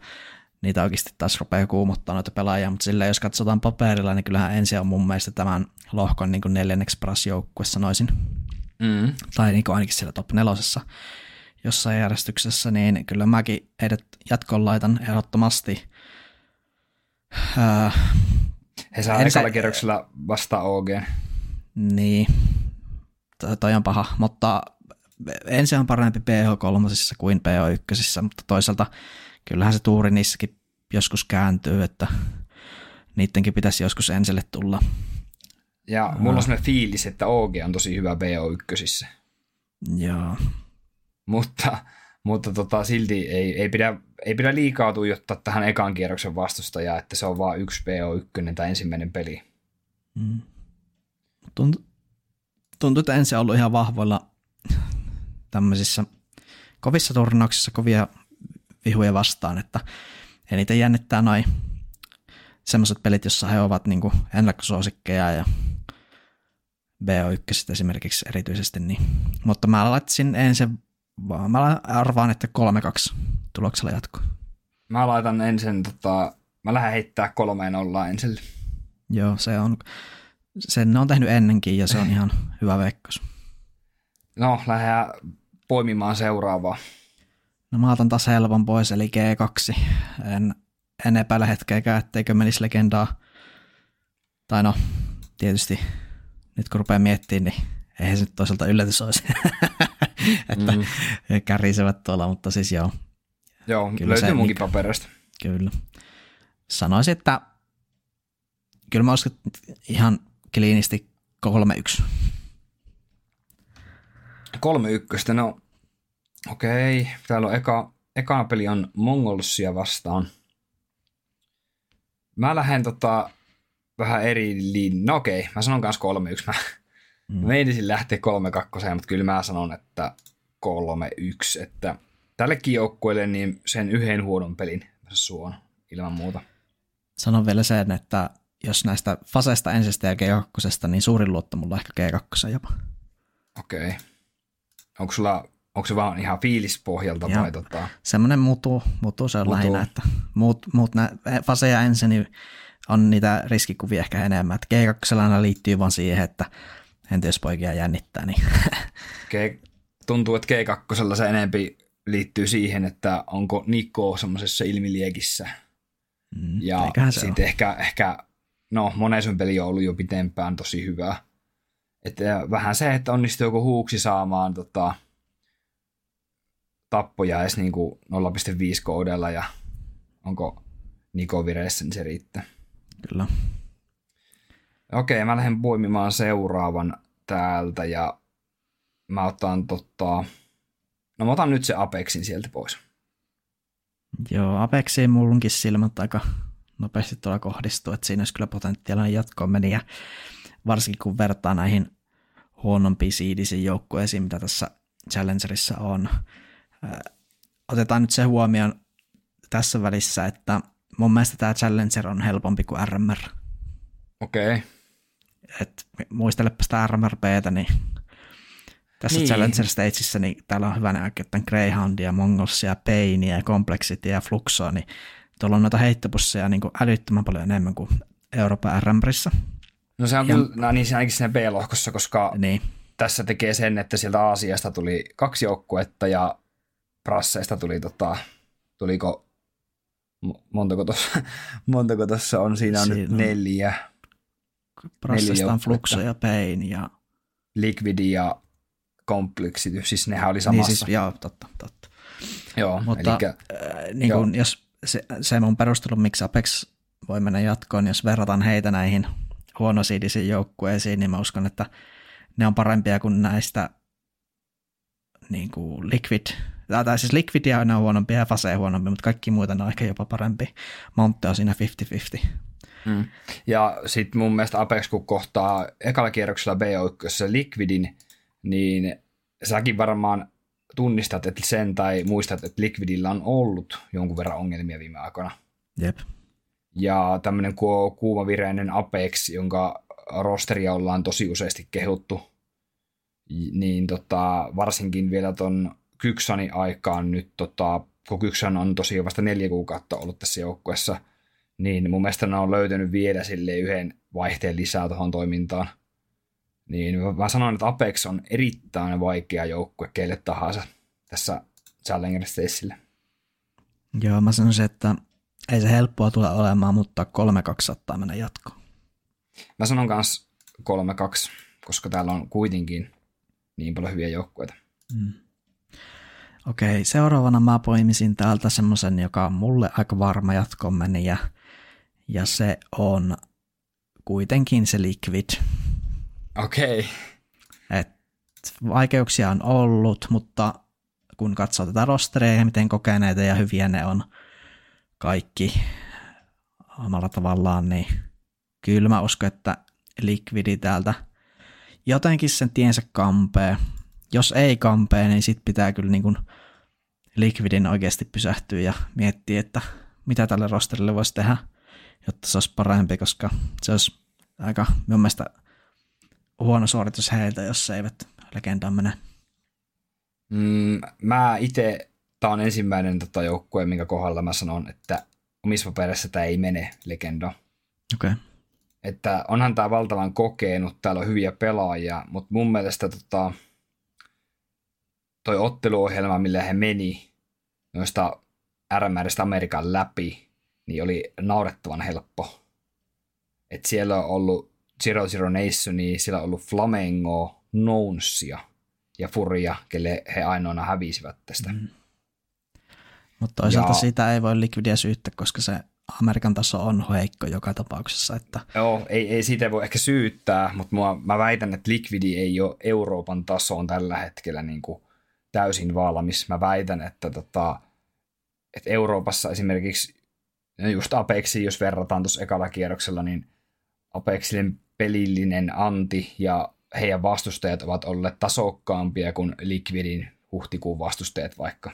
niitä oikeasti taas rupeaa kuumottaa noita pelaajia, mutta sillä jos katsotaan paperilla, niin kyllähän ensin on mun mielestä tämän lohkon niin kuin neljänneksi paras joukkue, sanoisin. Mm. Tai niin kuin ainakin siellä top nelosessa jossain järjestyksessä, niin kyllä mäkin heidät jatkoon laitan ehdottomasti. Äh, He saa ekalla kierroksella vasta OG. Niin, toi on paha, mutta ensin on parempi PH3 kuin PH1, mutta toisaalta kyllähän se tuuri niissäkin joskus kääntyy, että niidenkin pitäisi joskus ensille tulla. Ja mulla on sellainen fiilis, että OG on tosi hyvä BO1. Joo. Mutta, mutta tota, silti ei, ei, pidä, ei pidä liikaa tuijottaa tähän ekan kierroksen vastustajaa, että se on vain yksi BO1 tai ensimmäinen peli. Mm. Tuntuu, tuntuu, että ensin on ollut ihan vahvoilla tämmöisissä kovissa turnauksissa kovia vihuja vastaan, että eniten jännittää noin semmoiset pelit, jossa he ovat niinku ennakkosuosikkeja ja BO1 esimerkiksi erityisesti. Niin. Mutta mä laittaisin ensin, vaan mä arvaan, että 3-2 tuloksella jatko. Mä laitan ensin, tota, mä lähden heittää kolmeen ollaan ensin. Joo, se on, sen on tehnyt ennenkin ja se on ihan hyvä veikkaus. No, lähdetään poimimaan seuraavaa. No mä otan taas helpon pois, eli G2. En, en epäile hetkeäkään, etteikö menisi legendaa. Tai no, tietysti nyt kun rupeaa miettimään, niin eihän se nyt toisaalta yllätys olisi, että mm. kärisevät tuolla, mutta siis joo. Joo, kyllä löytyy se, munkin niin, paperista. Kyllä. Sanoisin, että kyllä mä uskon ihan kliinisti 3-1. 3-1, no okei, okay. täällä on eka, eka peli on Mongolsia vastaan. Mä lähden tota, vähän eri lin... No okei, mä sanon kanssa 3-1. Mä, mm. meinisin lähteä 3-2, mutta kyllä mä sanon, että 3-1. Että tällekin joukkueelle niin sen yhden huonon pelin suon ilman muuta. Sanon vielä sen, että jos näistä faseista ensistä ja G2, niin suurin luotto mulla ehkä G2 jopa. Okei. Okay. Onko sulla onko se vaan ihan fiilispohjalta Joo. vai tota? Semmoinen mutu, mutu se on mutu. lähinnä, että muut, muut nä, faseja ensin, niin on niitä riskikuvia ehkä enemmän. Että G2 liittyy vaan siihen, että entä jos poikia jännittää. Niin. G, tuntuu, että G2 se enempi liittyy siihen, että onko Niko semmoisessa ilmiliekissä. Mm, ja sitten ehkä, ehkä, no monen peli on ollut jo pitempään tosi hyvä. Että vähän se, että onnistuu joku huuksi saamaan tota, tappoja edes niin 0.5 koodella ja onko Niko vireessä, niin se riittää. Kyllä. Okei, mä lähden poimimaan seuraavan täältä ja mä otan tota... No mä otan nyt se Apexin sieltä pois. Joo, Apexiin mullunkin silmät aika nopeasti tuolla kohdistuu, että siinä olisi kyllä potentiaalinen jatkoon meni ja varsinkin kun vertaa näihin huonompiin siidisiin joukkueisiin, mitä tässä Challengerissa on. Otetaan nyt se huomioon tässä välissä, että mun mielestä tämä Challenger on helpompi kuin RMR. Okei. Okay. Et muistelepa sitä RMRPtä, niin tässä niin. Challenger Stageissä, niin täällä on hyvänä aika, että Greyhoundia, Mongolsia, Painia, Complexity ja Fluxoa, niin tuolla on noita heittopusseja niin kuin älyttömän paljon enemmän kuin Euroopan RMRissa. No se on ja, kyllä, no niin se ainakin siinä B-lohkossa, koska niin. tässä tekee sen, että sieltä Aasiasta tuli kaksi joukkuetta ja Brasseista tuli tota, tuliko montako tuossa, montako tuossa on, siinä on siinä nyt neljä. Brassesta on Fluxo ja Pain ja... Liquidi ja Complexity, siis nehän oli samassa. Niin siis, joo, totta, totta. Joo, Mutta elikkä, äh, niin joo. Kun, jos se, se mun perustelu, miksi Apex voi mennä jatkoon, jos verrataan heitä näihin huonosiidisiin joukkueisiin, niin mä uskon, että ne on parempia kuin näistä niin kuin Liquid, tai siis Liquidia on huonompi ja Fase huonompi, mutta kaikki muita on ehkä jopa parempi. Monte on siinä 50-50. Mm. Ja sitten mun mielestä Apex, kun kohtaa ekalla kierroksella b Liquidin, niin säkin varmaan tunnistat että sen tai muistat, että Liquidilla on ollut jonkun verran ongelmia viime aikoina. Jep. Ja tämmöinen kuumavireinen Apex, jonka rosteria ollaan tosi useasti kehuttu, niin tota, varsinkin vielä ton Kyksani aikaan nyt, tota, kun Kyksan on tosiaan vasta neljä kuukautta ollut tässä joukkueessa, niin mun mielestä ne on löytänyt vielä sille yhden vaihteen lisää tuohon toimintaan. Niin mä sanon, että Apex on erittäin vaikea joukkue kelle tahansa tässä Challenger Stacelle. Joo, mä sanoisin, että ei se helppoa tule olemaan, mutta 3-2 saattaa mennä jatkoon. Mä sanon myös 3-2, koska täällä on kuitenkin niin paljon hyviä joukkueita. Mm. Okei, seuraavana mä poimisin täältä semmoisen, joka on mulle aika varma jatkoon meni, ja, ja se on kuitenkin se Liquid. Okei. Okay. vaikeuksia on ollut, mutta kun katsoo tätä rosteria ja miten kokeneita ja hyviä ne on kaikki omalla tavallaan, niin kyllä mä uskon, että Liquidi täältä jotenkin sen tiensä kampee. Jos ei kampee, niin sit pitää kyllä niin kuin Liquidin oikeasti pysähtyä ja miettiä, että mitä tälle rosterille voisi tehdä, jotta se olisi parempi, koska se olisi aika mun mielestä huono suoritus heiltä, jos se eivät legendaan mene. Mm, mä itse, tämä on ensimmäinen tota, joukkue, minkä kohdalla mä sanon, että omissa paperissa tämä ei mene legendo. Okei. Okay. Että onhan tämä valtavan kokenut, täällä on hyviä pelaajia, mutta mun mielestä tota, toi otteluohjelma, millä he meni noista RMRistä Amerikan läpi, niin oli naurettavan helppo. Et siellä on ollut Zero Zero Nationia, siellä on ollut Flamengo, Nounsia ja Furia, kelle he ainoana hävisivät tästä. Mm. Mutta toisaalta ja, siitä ei voi Liquidia syyttää, koska se Amerikan taso on heikko joka tapauksessa. Että... Joo, ei, ei siitä voi ehkä syyttää, mutta mua, mä väitän, että Liquidi ei ole Euroopan tasoon tällä hetkellä niin kuin täysin valmis. Mä väitän, että, tota, että Euroopassa esimerkiksi just Apexi, jos verrataan tuossa ekalla kierroksella, niin Apexin pelillinen anti ja heidän vastustajat ovat olleet tasokkaampia kuin Liquidin huhtikuun vastustajat vaikka.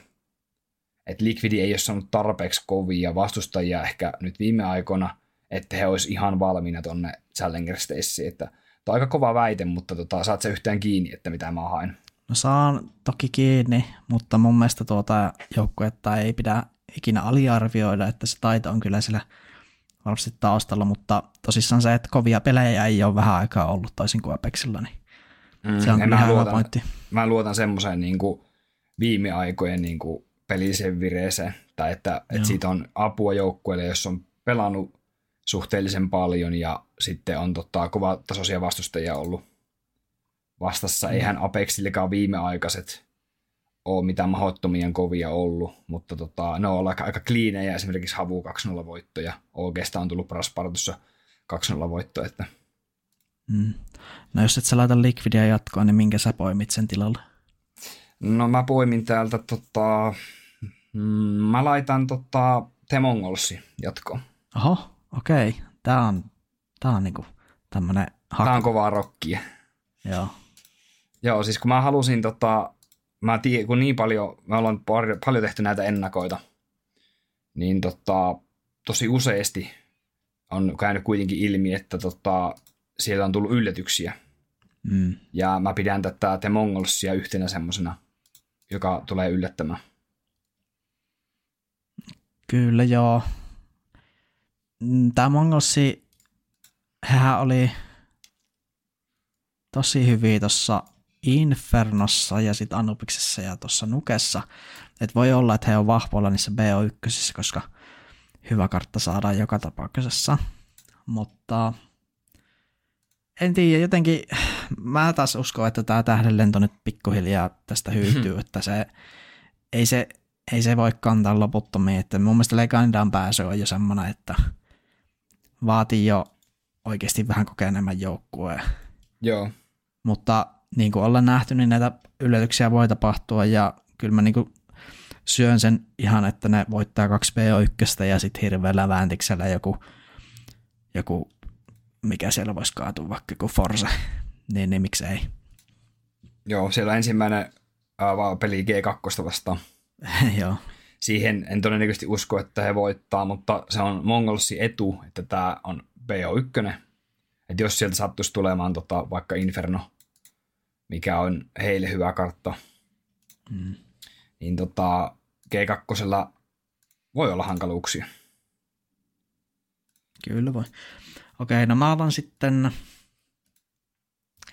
Et Liquidi ei ole saanut tarpeeksi kovia vastustajia ehkä nyt viime aikoina, että he olisi ihan valmiina tonne Challenger Staceen. Että tämä on aika kova väite, mutta tota, saat se yhtään kiinni, että mitä mä haen. No saan toki kiinni, mutta mun mielestä tuota joukkuetta ei pidä ikinä aliarvioida, että se taito on kyllä sillä varmasti taustalla, mutta tosissaan se, että kovia pelejä ei ole vähän aikaa ollut toisin kuin Apexilla, niin mm, se on kyllä luotan, hyvä pointti. Mä luotan semmoiseen niin kuin viime aikojen niin kuin peliseen vireeseen, tai että, että siitä on apua joukkueelle, jos on pelannut suhteellisen paljon ja sitten on tota, kova tasoisia vastustajia ollut vastassa. Mm. Eihän Apexillekaan viimeaikaiset ole mitään mahdottomien kovia ollut, mutta tota, ne on aika, aika kliinejä, esimerkiksi Havu 2-0 voittoja. Oikeastaan on tullut Praspartussa 2-0 voitto, että Mm. No jos et sä laita Liquidia jatkoon, niin minkä sä poimit sen tilalle? No mä poimin täältä tota, mm, mä laitan tota Temongolsi jatkoon. Oho, okei. Okay. Tää on, tää on niinku tämmönen haku. Tää on kovaa rockia. Joo. Joo, siis kun mä halusin tota, mä tiedän, kun niin paljon, me ollaan par- paljon tehty näitä ennakoita, niin tota, tosi useasti on käynyt kuitenkin ilmi, että tota, siellä on tullut yllätyksiä. Mm. Ja mä pidän tätä The Mongolsia yhtenä semmosena, joka tulee yllättämään. Kyllä joo. Mm, Tämä Mongolsi, hän oli tosi hyviä tuossa Infernossa ja sitten Anubiksessa ja tuossa Nukessa. Et voi olla, että he on vahvoilla niissä BO1, koska hyvä kartta saadaan joka tapauksessa. Mutta en tiedä, jotenkin mä taas uskon, että tämä tähdenlento nyt pikkuhiljaa tästä hyytyy, hmm. että se ei, se ei se voi kantaa loputtomiin, että mun mielestä Legendaan pääsy on jo semmoinen, että vaatii jo oikeasti vähän kokeneemman joukkueen. Joo. Mutta niin kuin ollaan nähty, niin näitä yllätyksiä voi tapahtua ja kyllä mä niin kuin syön sen ihan, että ne voittaa 2 PO1 ja sitten hirveällä vääntiksellä joku, joku mikä siellä voisi kaatua, vaikka kuin Forza, niin, niin miksei. Joo, siellä ensimmäinen uh, peli G2 vastaan. Joo. Siihen en todennäköisesti usko, että he voittaa, mutta se on Mongolsi etu, että tämä on BO1. Että jos sieltä sattuisi tulemaan tota, vaikka Inferno, mikä on heille hyvä kartta, mm. niin tota, G2 voi olla hankaluuksia. Kyllä voi. Okei, no mä alan sitten...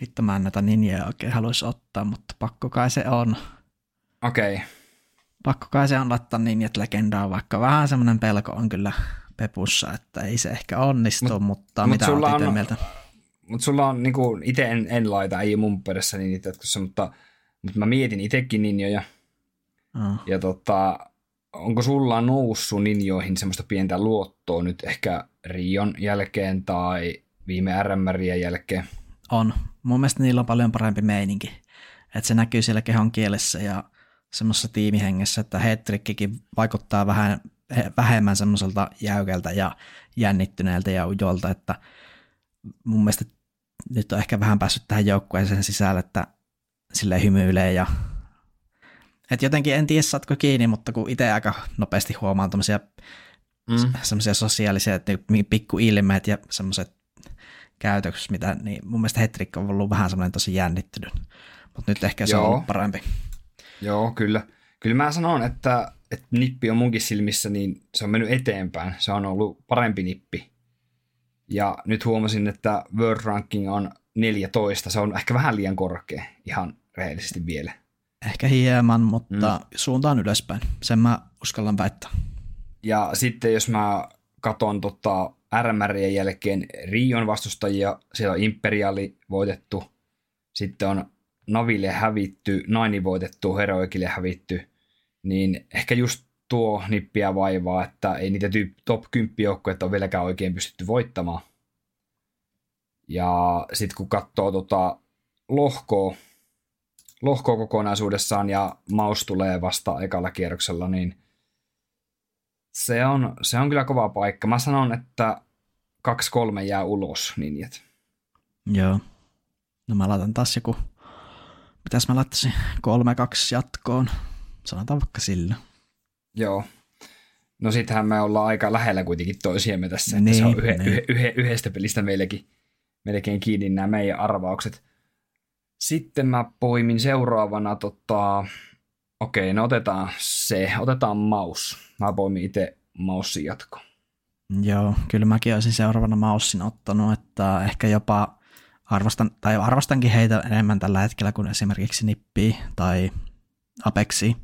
Hitto mä en näitä ninjoja oikein haluaisi ottaa, mutta pakko kai se on. Okei. Okay. Pakko kai se on laittaa ninjat legendaa, vaikka vähän semmoinen pelko on kyllä pepussa, että ei se ehkä onnistu, mut, mutta mut mitä on mieltä? Mutta sulla on, niinku, itse en, en laita, ei mun perässä niin itse, mutta, mutta mä mietin itsekin ninjoja. Oh. Ja tota, onko sulla noussut ninjoihin semmoista pientä luottoa nyt ehkä Rion jälkeen tai viime RMRien jälkeen? On. Mun mielestä niillä on paljon parempi meininki. Että se näkyy siellä kehon kielessä ja semmoisessa tiimihengessä, että hetrikkikin vaikuttaa vähän vähemmän semmoiselta jäykältä ja jännittyneeltä ja ujolta, että mun mielestä nyt on ehkä vähän päässyt tähän joukkueeseen sisälle, että sille hymyilee ja et jotenkin en tiedä, saatko kiinni, mutta kun itse aika nopeasti huomaan tämmöisiä mm. semmoisia sosiaalisia että pikkuilmeet ja semmoiset käytökset, mitä, niin mun mielestä Hetrik on ollut vähän semmoinen tosi jännittynyt, mutta nyt ehkä se Joo. on ollut parempi. Joo, kyllä. Kyllä mä sanon, että, että nippi on munkin silmissä, niin se on mennyt eteenpäin. Se on ollut parempi nippi. Ja nyt huomasin, että World Ranking on 14. Se on ehkä vähän liian korkea ihan rehellisesti vielä. Ehkä hieman, mutta mm. suuntaan ylöspäin. Sen mä uskallan väittää. Ja sitten jos mä katon tota RMRien jälkeen Rion vastustajia, siellä on Imperiali voitettu, sitten on Naville hävitty, Naini voitettu, Heroikille hävitty, niin ehkä just tuo nippiä vaivaa, että ei niitä top 10 joukkoja ole vieläkään oikein pystytty voittamaan. Ja sitten kun katsoo tota lohkoa, lohkoa kokonaisuudessaan ja maus tulee vasta ekalla kierroksella, niin se on, se on kyllä kova paikka. Mä sanon, että kaksi kolme jää ulos ninjat. Joo. No mä laitan taas joku, mitäs mä laittaisin, kolme kaksi jatkoon. Sanotaan vaikka sillä. Joo. No sittenhän me ollaan aika lähellä kuitenkin toisiamme tässä, että niin, se on yhe, niin. yhe, yhdestä pelistä meillekin melkein kiinni nämä meidän arvaukset. Sitten mä poimin seuraavana, tota, okei, no otetaan se, otetaan maus. Mä poimin itse maussin jatko. Joo, kyllä mäkin olisin seuraavana maussin ottanut, että ehkä jopa arvostan, tai arvostankin heitä enemmän tällä hetkellä kuin esimerkiksi Nippi tai Apexi.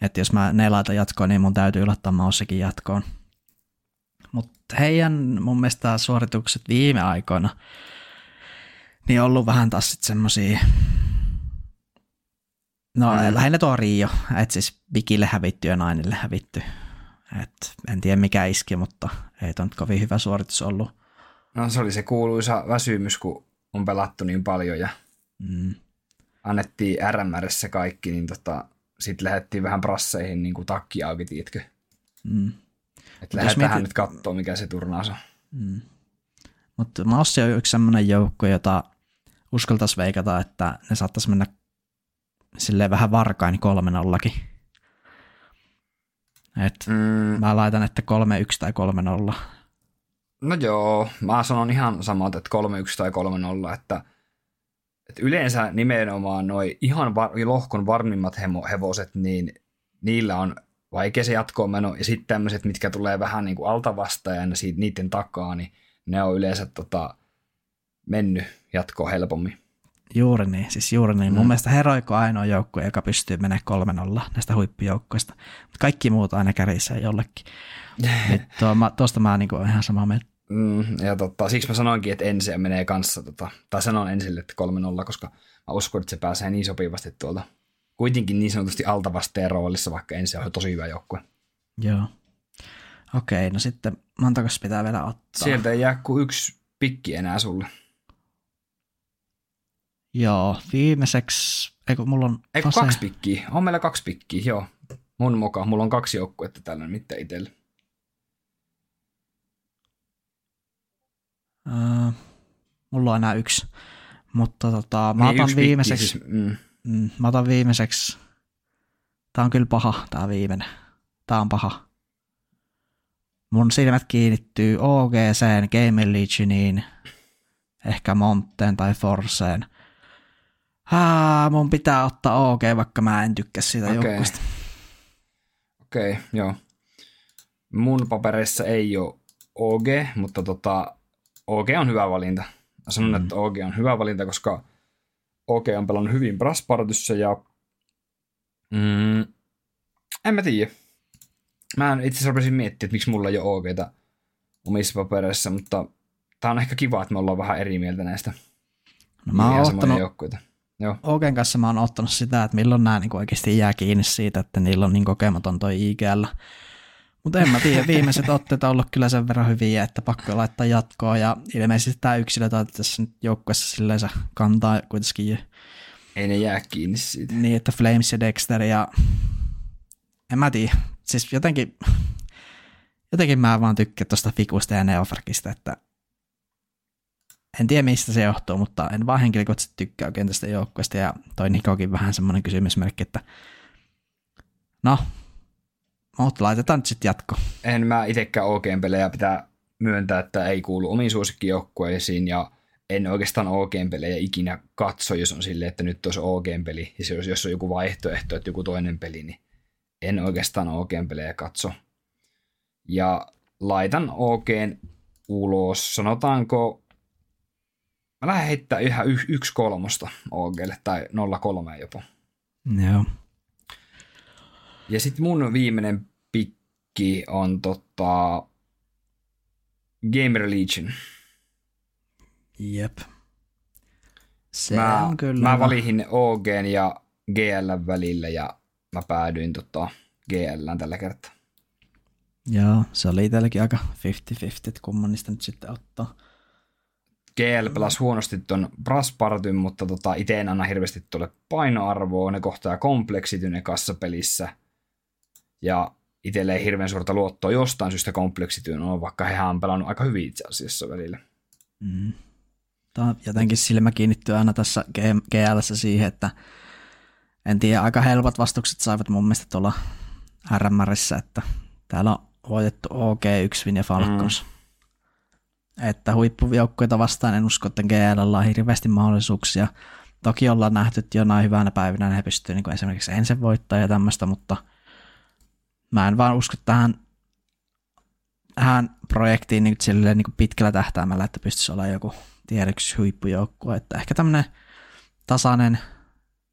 Että jos mä ne laitan jatkoon, niin mun täytyy laittaa maussikin jatkoon. Mutta heidän mun mielestä suoritukset viime aikoina Niin on ollut vähän taas sitten semmosia, no mm. lähinnä tuo Rio, että siis Bikille hävitty ja Nainille hävitty. Et en tiedä mikä iski, mutta ei nyt kovin hyvä suoritus ollut. No se oli se kuuluisa väsymys, kun on pelattu niin paljon ja mm. annettiin RMRssä kaikki, niin tota, sitten lähdettiin vähän prasseihin niin kuin takki auki, tiedätkö? Mm. Että lähdetään mietit... nyt katsoa, mikä se turnaus on. Mm. Mutta Maussi on yksi sellainen joukko, jota uskaltaisi veikata, että ne saattaisi mennä silleen vähän varkain kolmen nollakin. Et mm. Mä laitan, että 3-1 tai 3-0. No joo, mä sanon ihan samat, että 3-1 tai 3-0, että, että yleensä nimenomaan noi ihan var, lohkon varmimmat hemo, hevoset, niin niillä on vaikea se jatkoon meno, ja sitten tämmöiset, mitkä tulee vähän niin kuin altavastajana siitä niiden takaa, niin ne on yleensä tota, mennyt jatkoon helpommin. Juuri niin, siis juuri niin. Mm. Mun mielestä Heroiko on ainoa joukkue, joka pystyy menemään kolmen olla näistä huippujoukkoista. Mutta kaikki muut aina kärisee jollekin. Nyt tuo, mä, tuosta mä niin ihan samaa mieltä. Mm, ja tota, siksi mä sanoinkin, että ensi menee kanssa, tota, tai sanon ensille, että 3-0, koska mä uskon, että se pääsee niin sopivasti tuolta kuitenkin niin sanotusti altavasteen roolissa, vaikka ensi on tosi hyvä joukkue. Joo. Okei, no sitten montakas pitää vielä ottaa? Sieltä ei jää kuin yksi pikki enää sulle. Joo, viimeiseksi, eikö mulla on... Eikö kaksi pikkiä? On meillä kaksi pikkiä, joo. Mun mukaan, mulla on kaksi joukkuetta tällä mitä itsellä. Öö, mulla on enää yksi. Mutta tota, mä niin, otan viimeiseksi... Siis, mm. Mm, mä otan viimeiseksi... Tää on kyllä paha, tää viimeinen. Tää on paha. Mun silmät kiinnittyy OGCen, Game Legioniin, ehkä Monteen tai Forceen – Haa, mun pitää ottaa OG, vaikka mä en tykkää siitä okay. joukkueesta. Okei, okay, joo. Mun papereissa ei ole OG, mutta tota, OG on hyvä valinta. Mä sanon, mm. että OG on hyvä valinta, koska OG on pelannut hyvin Braspartyssä ja mm, en mä tiedä. Mä en itse asiassa rupesin miettimään, että miksi mulla ei ole OGta omissa papereissa, mutta tää on ehkä kiva, että me ollaan vähän eri mieltä näistä. No, mä oon ottanut, joukkueita. Joo. Oken kanssa mä oon ottanut sitä, että milloin nämä niin oikeasti jää kiinni siitä, että niillä on niin kokematon toi IGL. Mutta en mä tiedä, viimeiset otteet on ollut kyllä sen verran hyviä, että pakko laittaa jatkoa, ja ilmeisesti tämä yksilö tai tässä nyt joukkueessa silleen se kantaa kuitenkin. Ei ne jää kiinni siitä. Niin, että Flames ja Dexter ja en mä tiedä, siis jotenkin, jotenkin mä vaan tykkään tuosta Fikusta ja Neofarkista, että en tiedä mistä se johtuu, mutta en vaan henkilökohtaisesti tykkää oikein tästä joukkueesta ja toi Nikokin vähän semmoinen kysymysmerkki, että no, mutta laitetaan nyt sitten jatko. En mä itsekään OGn pelejä pitää myöntää, että ei kuulu omiin suosikkijoukkueisiin ja en oikeastaan OGn pelejä ikinä katso, jos on silleen, että nyt olisi OGn peli ja jos, jos on joku vaihtoehto, että joku toinen peli, niin en oikeastaan OGn pelejä katso. Ja laitan OGn ulos, sanotaanko Mä lähden heittää ihan y- yksi kolmosta OGlle tai 03 jopa. Joo. Ja sitten mun viimeinen pikki on tota Gamer Legion. Jep. Se mä, on kyllä. Mä valitin OGn ja GL välillä ja mä päädyin tota GL tällä kertaa. Joo, se oli itselläkin aika 50-50, että kumman niistä nyt sitten ottaa. GL pelasi huonosti tuon Braspartyn, mutta tota, itse en anna hirveästi tuolle painoarvoa. Ne kohtaa kompleksityn pelissä. Ja itselle ei hirveän suurta luottoa jostain syystä kompleksityn on, vaikka hehän on pelannut aika hyvin itse asiassa välillä. Mm. Tämä jotenkin silmä kiinnittyy aina tässä GL siihen, että en tiedä, aika helpot vastukset saivat mun mielestä tuolla RMRissä, että täällä on voitettu OG, 1 ja Falcons. Mm että huippujoukkoita vastaan en usko, että GL on hirveästi mahdollisuuksia. Toki ollaan nähty, että jonain hyvänä päivinä he pystyvät niin esimerkiksi ensin voittaa ja tämmöistä, mutta mä en vaan usko tähän, tähän projektiin niin silleen, niin pitkällä tähtäimellä, että pystyisi olla joku tiedeksi huippujoukkue. Että ehkä tämmöinen tasainen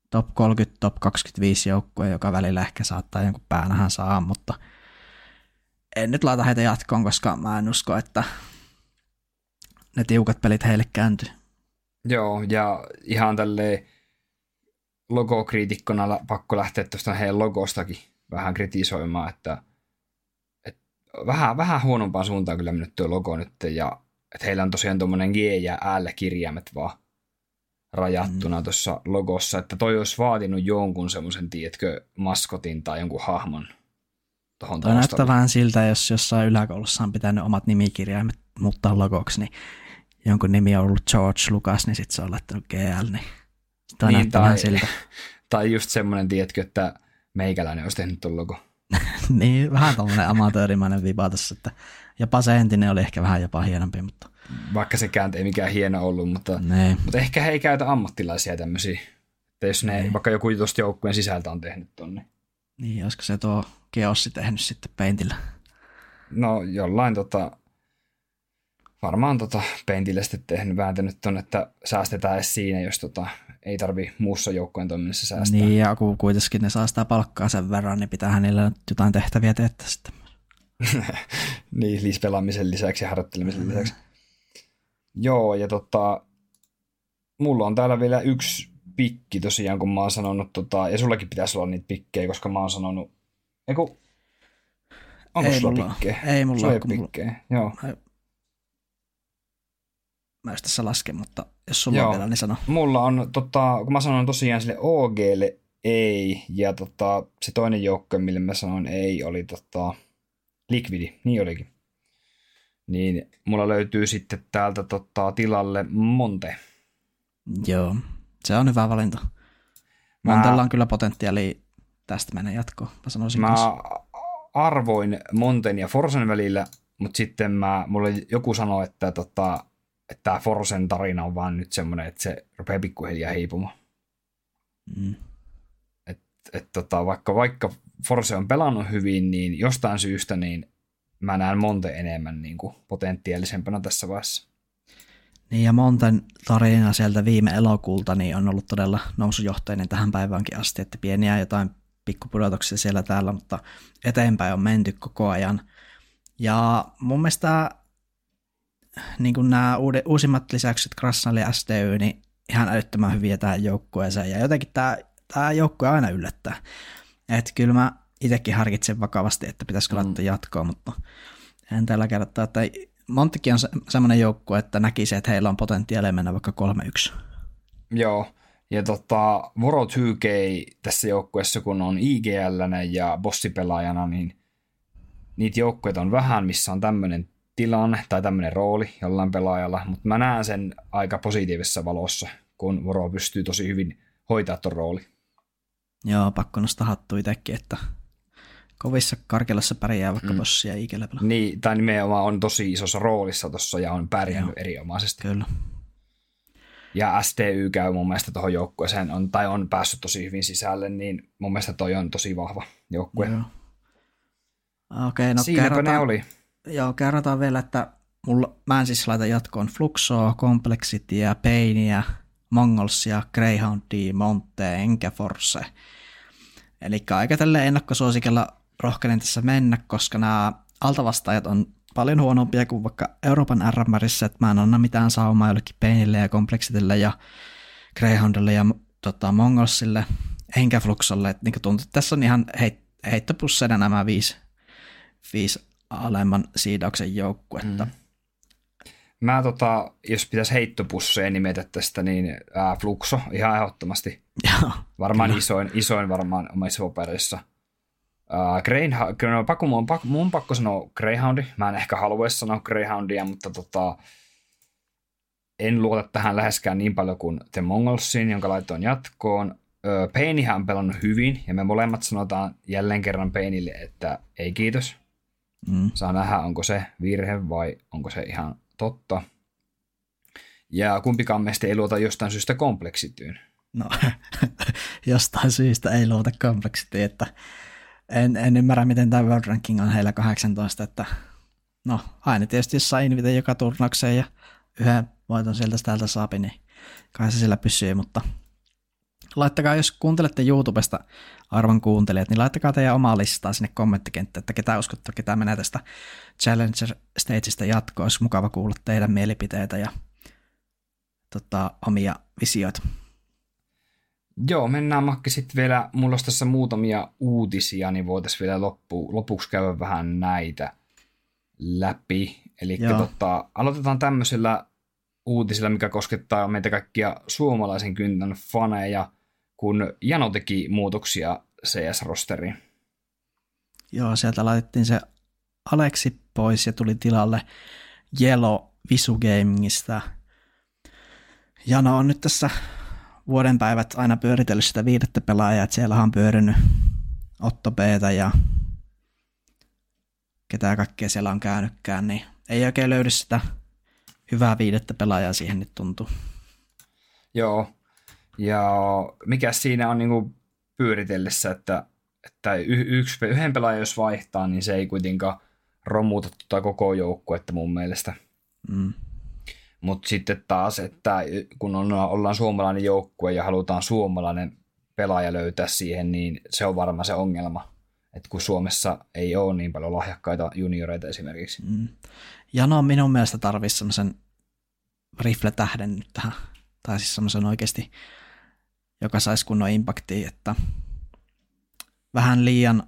top 30, top 25 joukkue, joka välillä ehkä saattaa jonkun päänähän saa, mutta en nyt laita heitä jatkoon, koska mä en usko, että ne tiukat pelit heille kääntyy. Joo, ja ihan tälleen logokriitikkona pakko lähteä tuosta heidän logostakin vähän kritisoimaan, että, että vähän, vähän huonompaan suuntaan kyllä mennyt tuo logo nyt, ja että heillä on tosiaan tuommoinen G ja L kirjaimet vaan rajattuna mm. tuossa logossa, että toi olisi vaatinut jonkun semmoisen, tiedätkö, maskotin tai jonkun hahmon tuohon Toi näyttää vähän siltä, jos jossain yläkoulussa on pitänyt omat nimikirjaimet muuttaa logoksi, niin jonkun nimi on ollut George Lucas, niin sitten se on laittanut GL, niin toi niin, näyttää tai, vähän siltä. Tai just semmoinen, tiedätkö, että meikäläinen olisi tehnyt tuon logo. niin, vähän tämmöinen amatöörimäinen viba tässä, että jopa se entinen oli ehkä vähän jopa hienompi, mutta... Vaikka se kääntö ei mikään hieno ollut, mutta, ne. mutta ehkä he ei käytä ammattilaisia tämmöisiä. Että jos ne, ne. vaikka joku tuosta joukkueen sisältä on tehnyt ton, niin... Niin, olisiko se tuo Geossi tehnyt sitten peintillä? No jollain tota, varmaan tota peintillä sitten tehnyt, vääntänyt ton, että säästetään edes siinä, jos tota, ei tarvi muussa joukkojen toiminnassa säästää. Niin, ja kun kuitenkin ne saa sitä palkkaa sen verran, niin pitää hänellä jotain tehtäviä teettää sitten. niin, pelaamisen lisäksi ja harjoittelemisen mm. lisäksi. Joo, ja tota, mulla on täällä vielä yksi pikki tosiaan, kun mä oon sanonut, tota, ja sullakin pitäisi olla niitä pikkejä, koska mä oon sanonut, eiku, onko ei sulla mulla, pikkejä? Ei mulla ole pikkejä, joo. Mä en tässä lasken, mutta jos sulla joo. on vielä, niin sano. Mulla on, tota, kun mä sanon tosiaan sille OGlle ei, ja tota, se toinen joukko, mille mä sanoin ei, oli tota, Liquidi, niin olikin. Niin mulla löytyy sitten täältä tota, tilalle Monte. Joo, se on hyvä valinta. Montella on kyllä potentiaali tästä mennä jatkoon, mä sanoisin Mä kanssa. arvoin Monten ja Forsen välillä, mutta sitten mä, mulle joku sanoi, että, tota, että tämä Forsen tarina on vaan nyt semmoinen, että se rupeaa pikkuhiljaa hiipumaan. Mm. Et, et tota, vaikka, vaikka Forse on pelannut hyvin, niin jostain syystä niin mä näen Monte enemmän niin kuin potentiaalisempana tässä vaiheessa. Niin ja Monten tarina sieltä viime elokuulta niin on ollut todella nousujohteinen tähän päiväänkin asti, että pieniä jotain pikkupudotuksia siellä täällä, mutta eteenpäin on menty koko ajan. Ja mun mielestä niin kuin nämä uusimmat lisäykset Krasnali ja STY, niin ihan älyttömän hyviä tähän joukkueeseen. Ja jotenkin tämä, tämä joukkue aina yllättää. Että kyllä mä itsekin harkitsen vakavasti, että pitäisikö mm. laittaa jatkoa, mutta en tällä kertaa, että Montikin on se, semmoinen joukkue, että näkisi, että heillä on potentiaalia mennä vaikka 3-1. Joo, ja tota, Voro 2K tässä joukkueessa, kun on IGL ja bossipelaajana, niin niitä joukkueita on vähän, missä on tämmöinen tilanne tai tämmöinen rooli jollain pelaajalla, mutta mä näen sen aika positiivisessa valossa, kun Voro pystyy tosi hyvin hoitaa ton rooli. Joo, pakko nostaa hattu itsekin, että kovissa karkelassa pärjää vaikka mm. bossia ikellä pelaa. Niin, tai nimenomaan on tosi isossa roolissa tuossa ja on pärjännyt Joo. erinomaisesti. Kyllä. Ja STY käy mun mielestä tuohon joukkueeseen, on, tai on päässyt tosi hyvin sisälle, niin mun mielestä toi on tosi vahva joukkue. Joo. Okei, okay, no Siinäpä kerrotaan, ne oli. Joo, kerrotaan vielä, että mulla, mä en siis laita jatkoon Fluxoa, Complexitya, Painia, Mongolsia, Greyhoundia, Monte, enkä Force. Eli aika tälle ennakkosuosikella rohkenen tässä mennä, koska nämä altavastaajat on paljon huonompia kuin vaikka Euroopan RMRissä, että mä en anna mitään saumaa jollekin Painille ja Complexitille ja Greyhoundille ja tota, Mongolsille, enkä Fluxolle. Että niin tuntuu, että tässä on ihan heit, heittopusseina nämä viisi, viisi alemman siidauksen joukkuetta. Mm. Mä tota, jos pitäisi heittopusseja nimetä tästä, niin ää, Fluxo ihan ehdottomasti. varmaan isoin, isoin varmaan omissa papereissa. Uh, Greyhound, no, pakko, mun, pakko, mun pakko sanoa Greyhoundi. Mä en ehkä haluaisi sanoa Greyhoundia, mutta tota, en luota tähän läheskään niin paljon kuin The Mongolsiin, jonka laitoin jatkoon. Peinihän on pelannut hyvin, ja me molemmat sanotaan jälleen kerran Peinille, että ei kiitos. Mm. Saa nähdä, onko se virhe vai onko se ihan totta. Ja kumpikaan meistä ei luota jostain syystä kompleksityyn. No, jostain syystä ei luota kompleksityyn, että en, en ymmärrä, miten tämä World Ranking on heillä 18, että no aina tietysti jos saa invite joka turnaukseen ja yhden voiton sieltä täältä saapi, niin kai se sillä pysyy, mutta laittakaa, jos kuuntelette YouTubesta arvon kuuntelijat, niin laittakaa teidän omaa listaa sinne kommenttikenttään, että ketä uskotte, ketä menee tästä Challenger Stageista jatkoon. Olisi mukava kuulla teidän mielipiteitä ja tota, omia visioita. Joo, mennään Makki sitten vielä, mulla olisi tässä muutamia uutisia, niin voitaisiin vielä loppu, lopuksi käydä vähän näitä läpi. Eli tota, aloitetaan tämmöisellä uutisilla, mikä koskettaa meitä kaikkia suomalaisen kyntän faneja, kun Jano teki muutoksia CS-rosteriin. Joo, sieltä laitettiin se Aleksi pois ja tuli tilalle Jelo Visu Gamingista. Jano on nyt tässä vuoden päivät aina pyöritellyt sitä viidettä pelaajaa, että siellä on pyörinyt Otto b ja ketä kaikkea siellä on käynytkään, niin ei oikein löydy sitä hyvää viidettä pelaajaa siihen nyt tuntuu. Joo, ja mikä siinä on niinku pyöritellessä, että, että yksi, yhden pelaajan jos vaihtaa, niin se ei kuitenkaan romuta tuota koko joukkuetta mun mielestä. Mm. Mutta sitten taas, että kun on, ollaan suomalainen joukkue ja halutaan suomalainen pelaaja löytää siihen, niin se on varmaan se ongelma. Että kun Suomessa ei ole niin paljon lahjakkaita junioreita esimerkiksi. Mm. Jano minun mielestä tarvitsisi semmoisen rifle-tähden nyt tähän. Tai siis semmoisen oikeasti, joka saisi kunnon impaktia, että vähän liian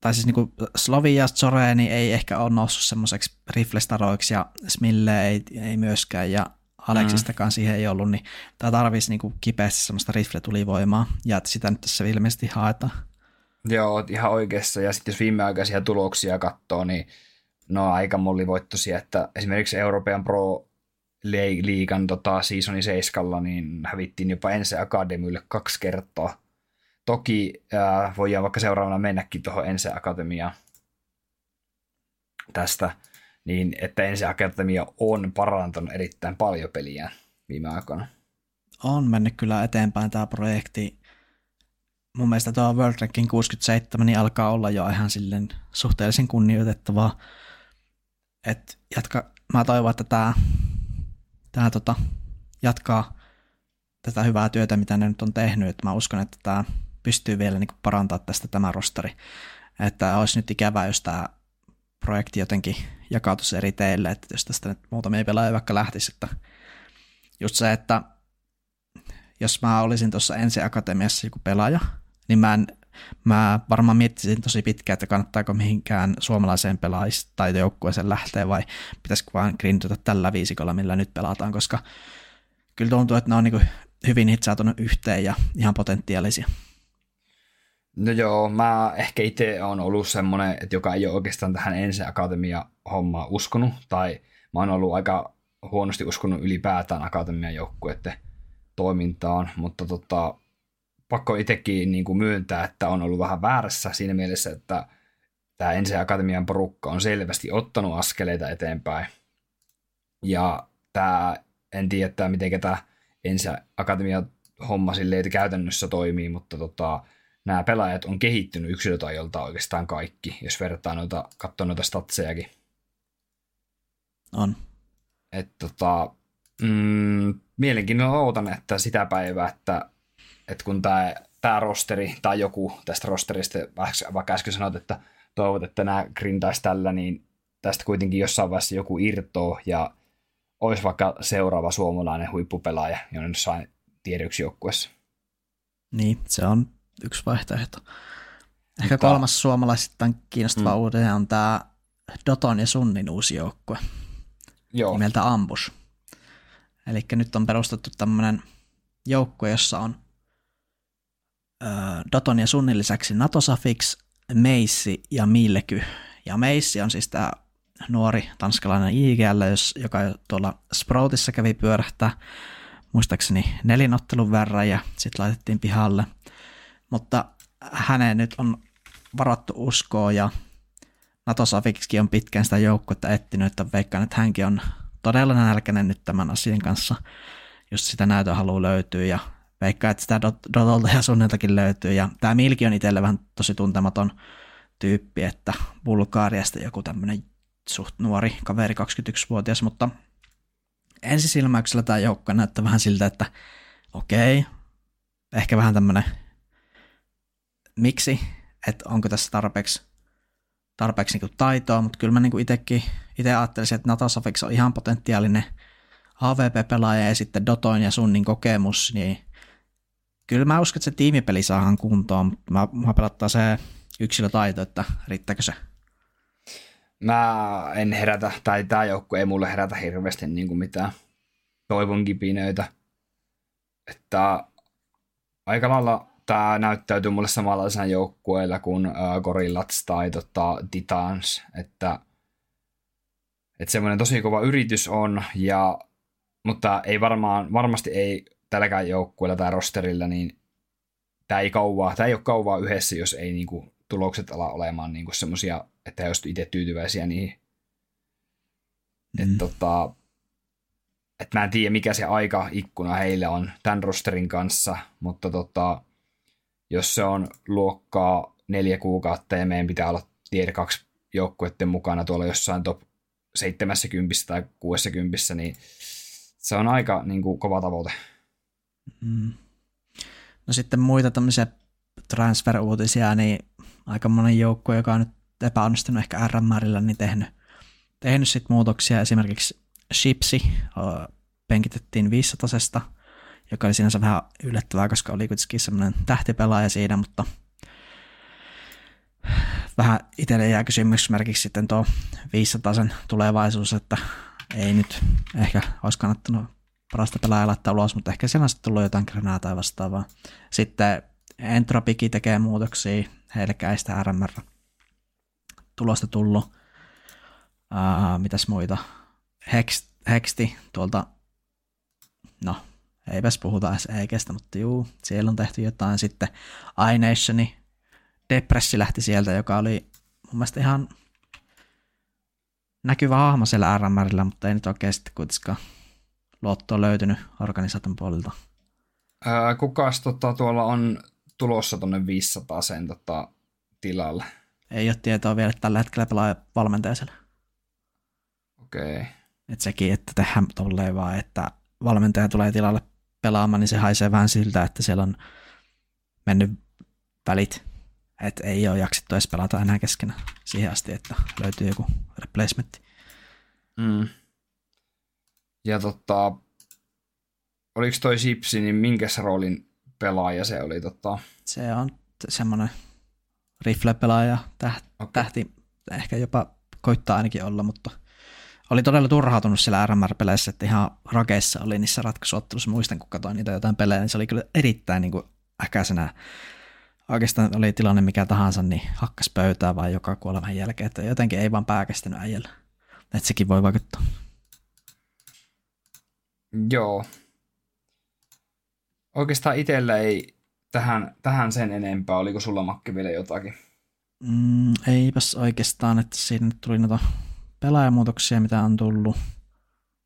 tai siis niin Slovi ja Zoreeni ei ehkä ole noussut semmoiseksi riflestaroiksi ja Smille ei, ei myöskään ja Aleksistakaan mm. siihen ei ollut, niin tämä tarvitsisi niin kipeästi semmoista rifle-tulivoimaa ja että sitä nyt tässä ilmeisesti haetaan. Joo, ihan oikeassa. Ja sitten jos viimeaikaisia tuloksia katsoo, niin no aika mollivoittoisia, että esimerkiksi Euroopan Pro liigan tota, seasoni 7, niin hävittiin jopa ensi Akademille kaksi kertaa. Toki äh, voidaan vaikka seuraavana mennäkin tuohon Ense Akatemiaan tästä, niin että Ense Akatemia on parantanut erittäin paljon peliä viime aikoina. On mennyt kyllä eteenpäin tämä projekti. Mun mielestä tuo World Ranking 67 niin alkaa olla jo ihan silleen suhteellisen kunnioitettavaa. Et jatka, mä toivon, että tämä, tämä tota, jatkaa tätä hyvää työtä, mitä ne nyt on tehnyt. Et mä uskon, että tämä pystyy vielä niin parantamaan tästä tämä rosteri. Että olisi nyt ikävää, jos tämä projekti jotenkin jakautuisi eri teille, että jos tästä nyt muutamia pelaajia vaikka lähtisi, että just se, että jos mä olisin tuossa ensi akatemiassa joku pelaaja, niin mä, en, mä varmaan miettisin tosi pitkään, että kannattaako mihinkään suomalaiseen pelaajista tai joukkueeseen lähteä vai pitäisikö vaan grindata tällä viisikolla, millä nyt pelataan, koska kyllä tuntuu, että ne on niin hyvin hitsautunut yhteen ja ihan potentiaalisia. No joo, mä ehkä itse on ollut semmoinen, että joka ei ole oikeastaan tähän ensi akatemia hommaa uskonut, tai mä oon ollut aika huonosti uskonut ylipäätään akatemian joukkueiden toimintaan, mutta tota, pakko itsekin niin kuin myöntää, että on ollut vähän väärässä siinä mielessä, että tämä ensi akatemian porukka on selvästi ottanut askeleita eteenpäin. Ja tämä, en tiedä, että miten tämä ensi akatemian homma silleen käytännössä toimii, mutta tota, nämä pelaajat on kehittynyt yksilötajolta oikeastaan kaikki, jos vertaa noita, katsoo noita statsejakin. On. Et tota, mm, mielenkiinnolla odotan, että sitä päivää, että, että kun tämä tämä rosteri tai joku tästä rosterista, vaikka äsken sanoit, että toivot, että nämä grindaisi tällä, niin tästä kuitenkin jossain vaiheessa joku irtoo ja olisi vaikka seuraava suomalainen huippupelaaja jossain tiedoksi joukkueessa. Niin, se on yksi vaihtoehto. Ehkä Mutta... kolmas suomalaisittain kiinnostava mm. uutinen on tämä Doton ja Sunnin uusi joukkue Joo. nimeltä Ambus. Eli nyt on perustettu tämmöinen joukkue, jossa on Doton ja Sunnin lisäksi Natosafix, Meissi ja Milleky. Ja Meissi on siis tämä nuori tanskalainen IGL, joka tuolla Sproutissa kävi pyörähtää muistaakseni nelinottelun verran ja sitten laitettiin pihalle – mutta häneen nyt on varattu uskoa ja Nato Safikskin on pitkään sitä joukkuetta etsinyt, että veikkaan, että hänkin on todella nälkäinen nyt tämän asian kanssa, jos sitä näytön haluaa löytyä ja veikkaan, että sitä Dotolta ja Sunniltakin löytyy. Ja tämä Milki on itselle vähän tosi tuntematon tyyppi, että Bulgaariasta joku tämmöinen suht nuori kaveri, 21-vuotias, mutta ensisilmäyksellä tämä joukko näyttää vähän siltä, että okei, ehkä vähän tämmöinen miksi, että onko tässä tarpeeksi, tarpeeksi niin taitoa, mutta kyllä mä niin itsekin itse ajattelisin, että Natasafix on ihan potentiaalinen AVP-pelaaja ja sitten Dotoin ja Sunnin kokemus, niin kyllä mä uskon, että se tiimipeli saadaan kuntoon, mutta mä, mä pelottaa se yksilötaito, että riittääkö se? Mä en herätä, tai tämä joukko ei mulle herätä hirveästi niin kuin mitään toivon kipinöitä. Että aika lailla tämä näyttäytyy mulle samanlaisena joukkueella kuin uh, Gorillats tai tota, Titans, että, että semmoinen tosi kova yritys on, ja, mutta ei varmaan, varmasti ei tälläkään joukkueella tai rosterilla, niin tämä ei, kauaa, tämä ei ole kauaa yhdessä, jos ei niin kuin, tulokset ala olemaan niin semmoisia, että he olisivat itse tyytyväisiä niihin. Mm. Että tota, et mä en tiedä, mikä se aikaikkuna heillä on tämän rosterin kanssa, mutta tota, jos se on luokkaa neljä kuukautta ja meidän pitää olla tier 2 joukkueiden mukana tuolla jossain top 70 tai 60, niin se on aika niin kuin, kova tavoite. Mm. No sitten muita tämmöisiä transfer-uutisia, niin aika monen joukkue, joka on nyt epäonnistunut ehkä RMRillä, niin tehnyt, tehnyt sit muutoksia. Esimerkiksi Shipsi penkitettiin 500 joka oli sinänsä vähän yllättävää, koska oli kuitenkin semmoinen tähtipelaaja siinä, mutta vähän itselle jää kysymysmerkiksi sitten tuo 500 tulevaisuus, että ei nyt ehkä olisi kannattanut parasta pelaajaa laittaa ulos, mutta ehkä siellä on sitten tullut jotain granaa tai vastaavaa. Sitten Entropiki tekee muutoksia, heillekään ei sitä RMR tulosta tullut. Uh, mitäs muita? Hex, tuolta, no eipäs puhuta Eikestä, mutta juu, siellä on tehty jotain. Sitten iNationi, Depressi lähti sieltä, joka oli mun mielestä ihan näkyvä hahmo siellä RMRillä, mutta ei nyt oikein sitten kuitenkaan luottoa löytynyt organisaation puolelta. Ää, kukas tota, tuolla on tulossa tuonne 500 sen tota, tilalle? Ei ole tietoa vielä, että tällä hetkellä pelaa valmentaja siellä. Okei. Okay. Että sekin, että tehdään tolleen vaan, että valmentaja tulee tilalle pelaamaan, niin se haisee vähän siltä, että siellä on mennyt välit, että ei ole jaksettu edes pelata enää keskenään siihen asti, että löytyy joku replacementti. Mm. Ja tota, oliko toi Sipsi, niin minkä roolin pelaaja se oli? Tota? Se on semmoinen rifle-pelaaja, tähti, okay. tähti, ehkä jopa koittaa ainakin olla, mutta – oli todella turhautunut siellä RMR-peleissä, että ihan rakeissa oli niissä ratkaisuottelussa. Muistan, kun katsoin niitä jotain pelejä, niin se oli kyllä erittäin niin kuin äkäisenä. Oikeastaan oli tilanne mikä tahansa, niin hakkas pöytää vai joka kuoleman jälkeen, että jotenkin ei vaan pääkestänyt äijällä. Että sekin voi vaikuttaa. Joo. Oikeastaan itsellä ei tähän, tähän sen enempää. Oliko sulla Makki vielä jotakin? Mm, eipäs oikeastaan, että siinä tuli noita pelaajamuutoksia, mitä on tullut.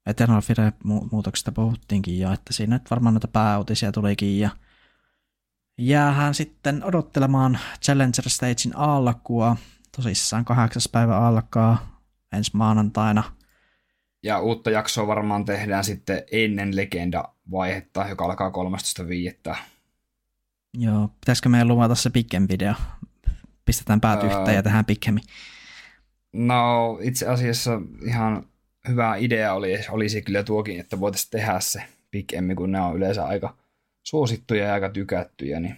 Eternal Fire-muutoksista puhuttiinkin jo, että siinä nyt varmaan noita pääuutisia tulikin ja jäähän sitten odottelemaan Challenger Stagein alkua. Tosissaan kahdeksas päivä alkaa ensi maanantaina. Ja uutta jaksoa varmaan tehdään sitten ennen legenda-vaihetta, joka alkaa 13.5. Joo, pitäisikö meidän luvata se pikken video? Pistetään päät öö, yhteen ja tehdään pikkemmin. No itse asiassa ihan hyvä idea oli, olisi kyllä tuokin, että voitaisiin tehdä se pikemmin, kun nämä on yleensä aika suosittuja ja aika tykättyjä, niin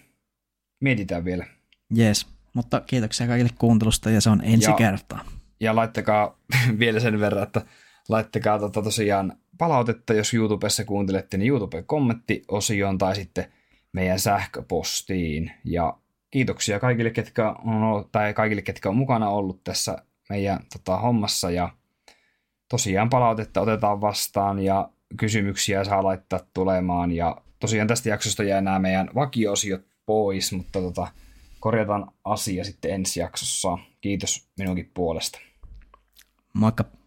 mietitään vielä. Jees, mutta kiitoksia kaikille kuuntelusta ja se on ensi ja, kertaa. Ja laittakaa vielä sen verran, että laittakaa tota tosiaan palautetta, jos YouTubessa kuuntelette, niin YouTube kommenttiosioon tai sitten meidän sähköpostiin. Ja kiitoksia kaikille, ketkä on, tai kaikille, ketkä on mukana ollut tässä meidän tota, hommassa ja tosiaan palautetta otetaan vastaan ja kysymyksiä saa laittaa tulemaan ja tosiaan tästä jaksosta jää nämä meidän vakiosiot pois, mutta tota, korjataan asia sitten ensi jaksossa. Kiitos minunkin puolesta. Moikka.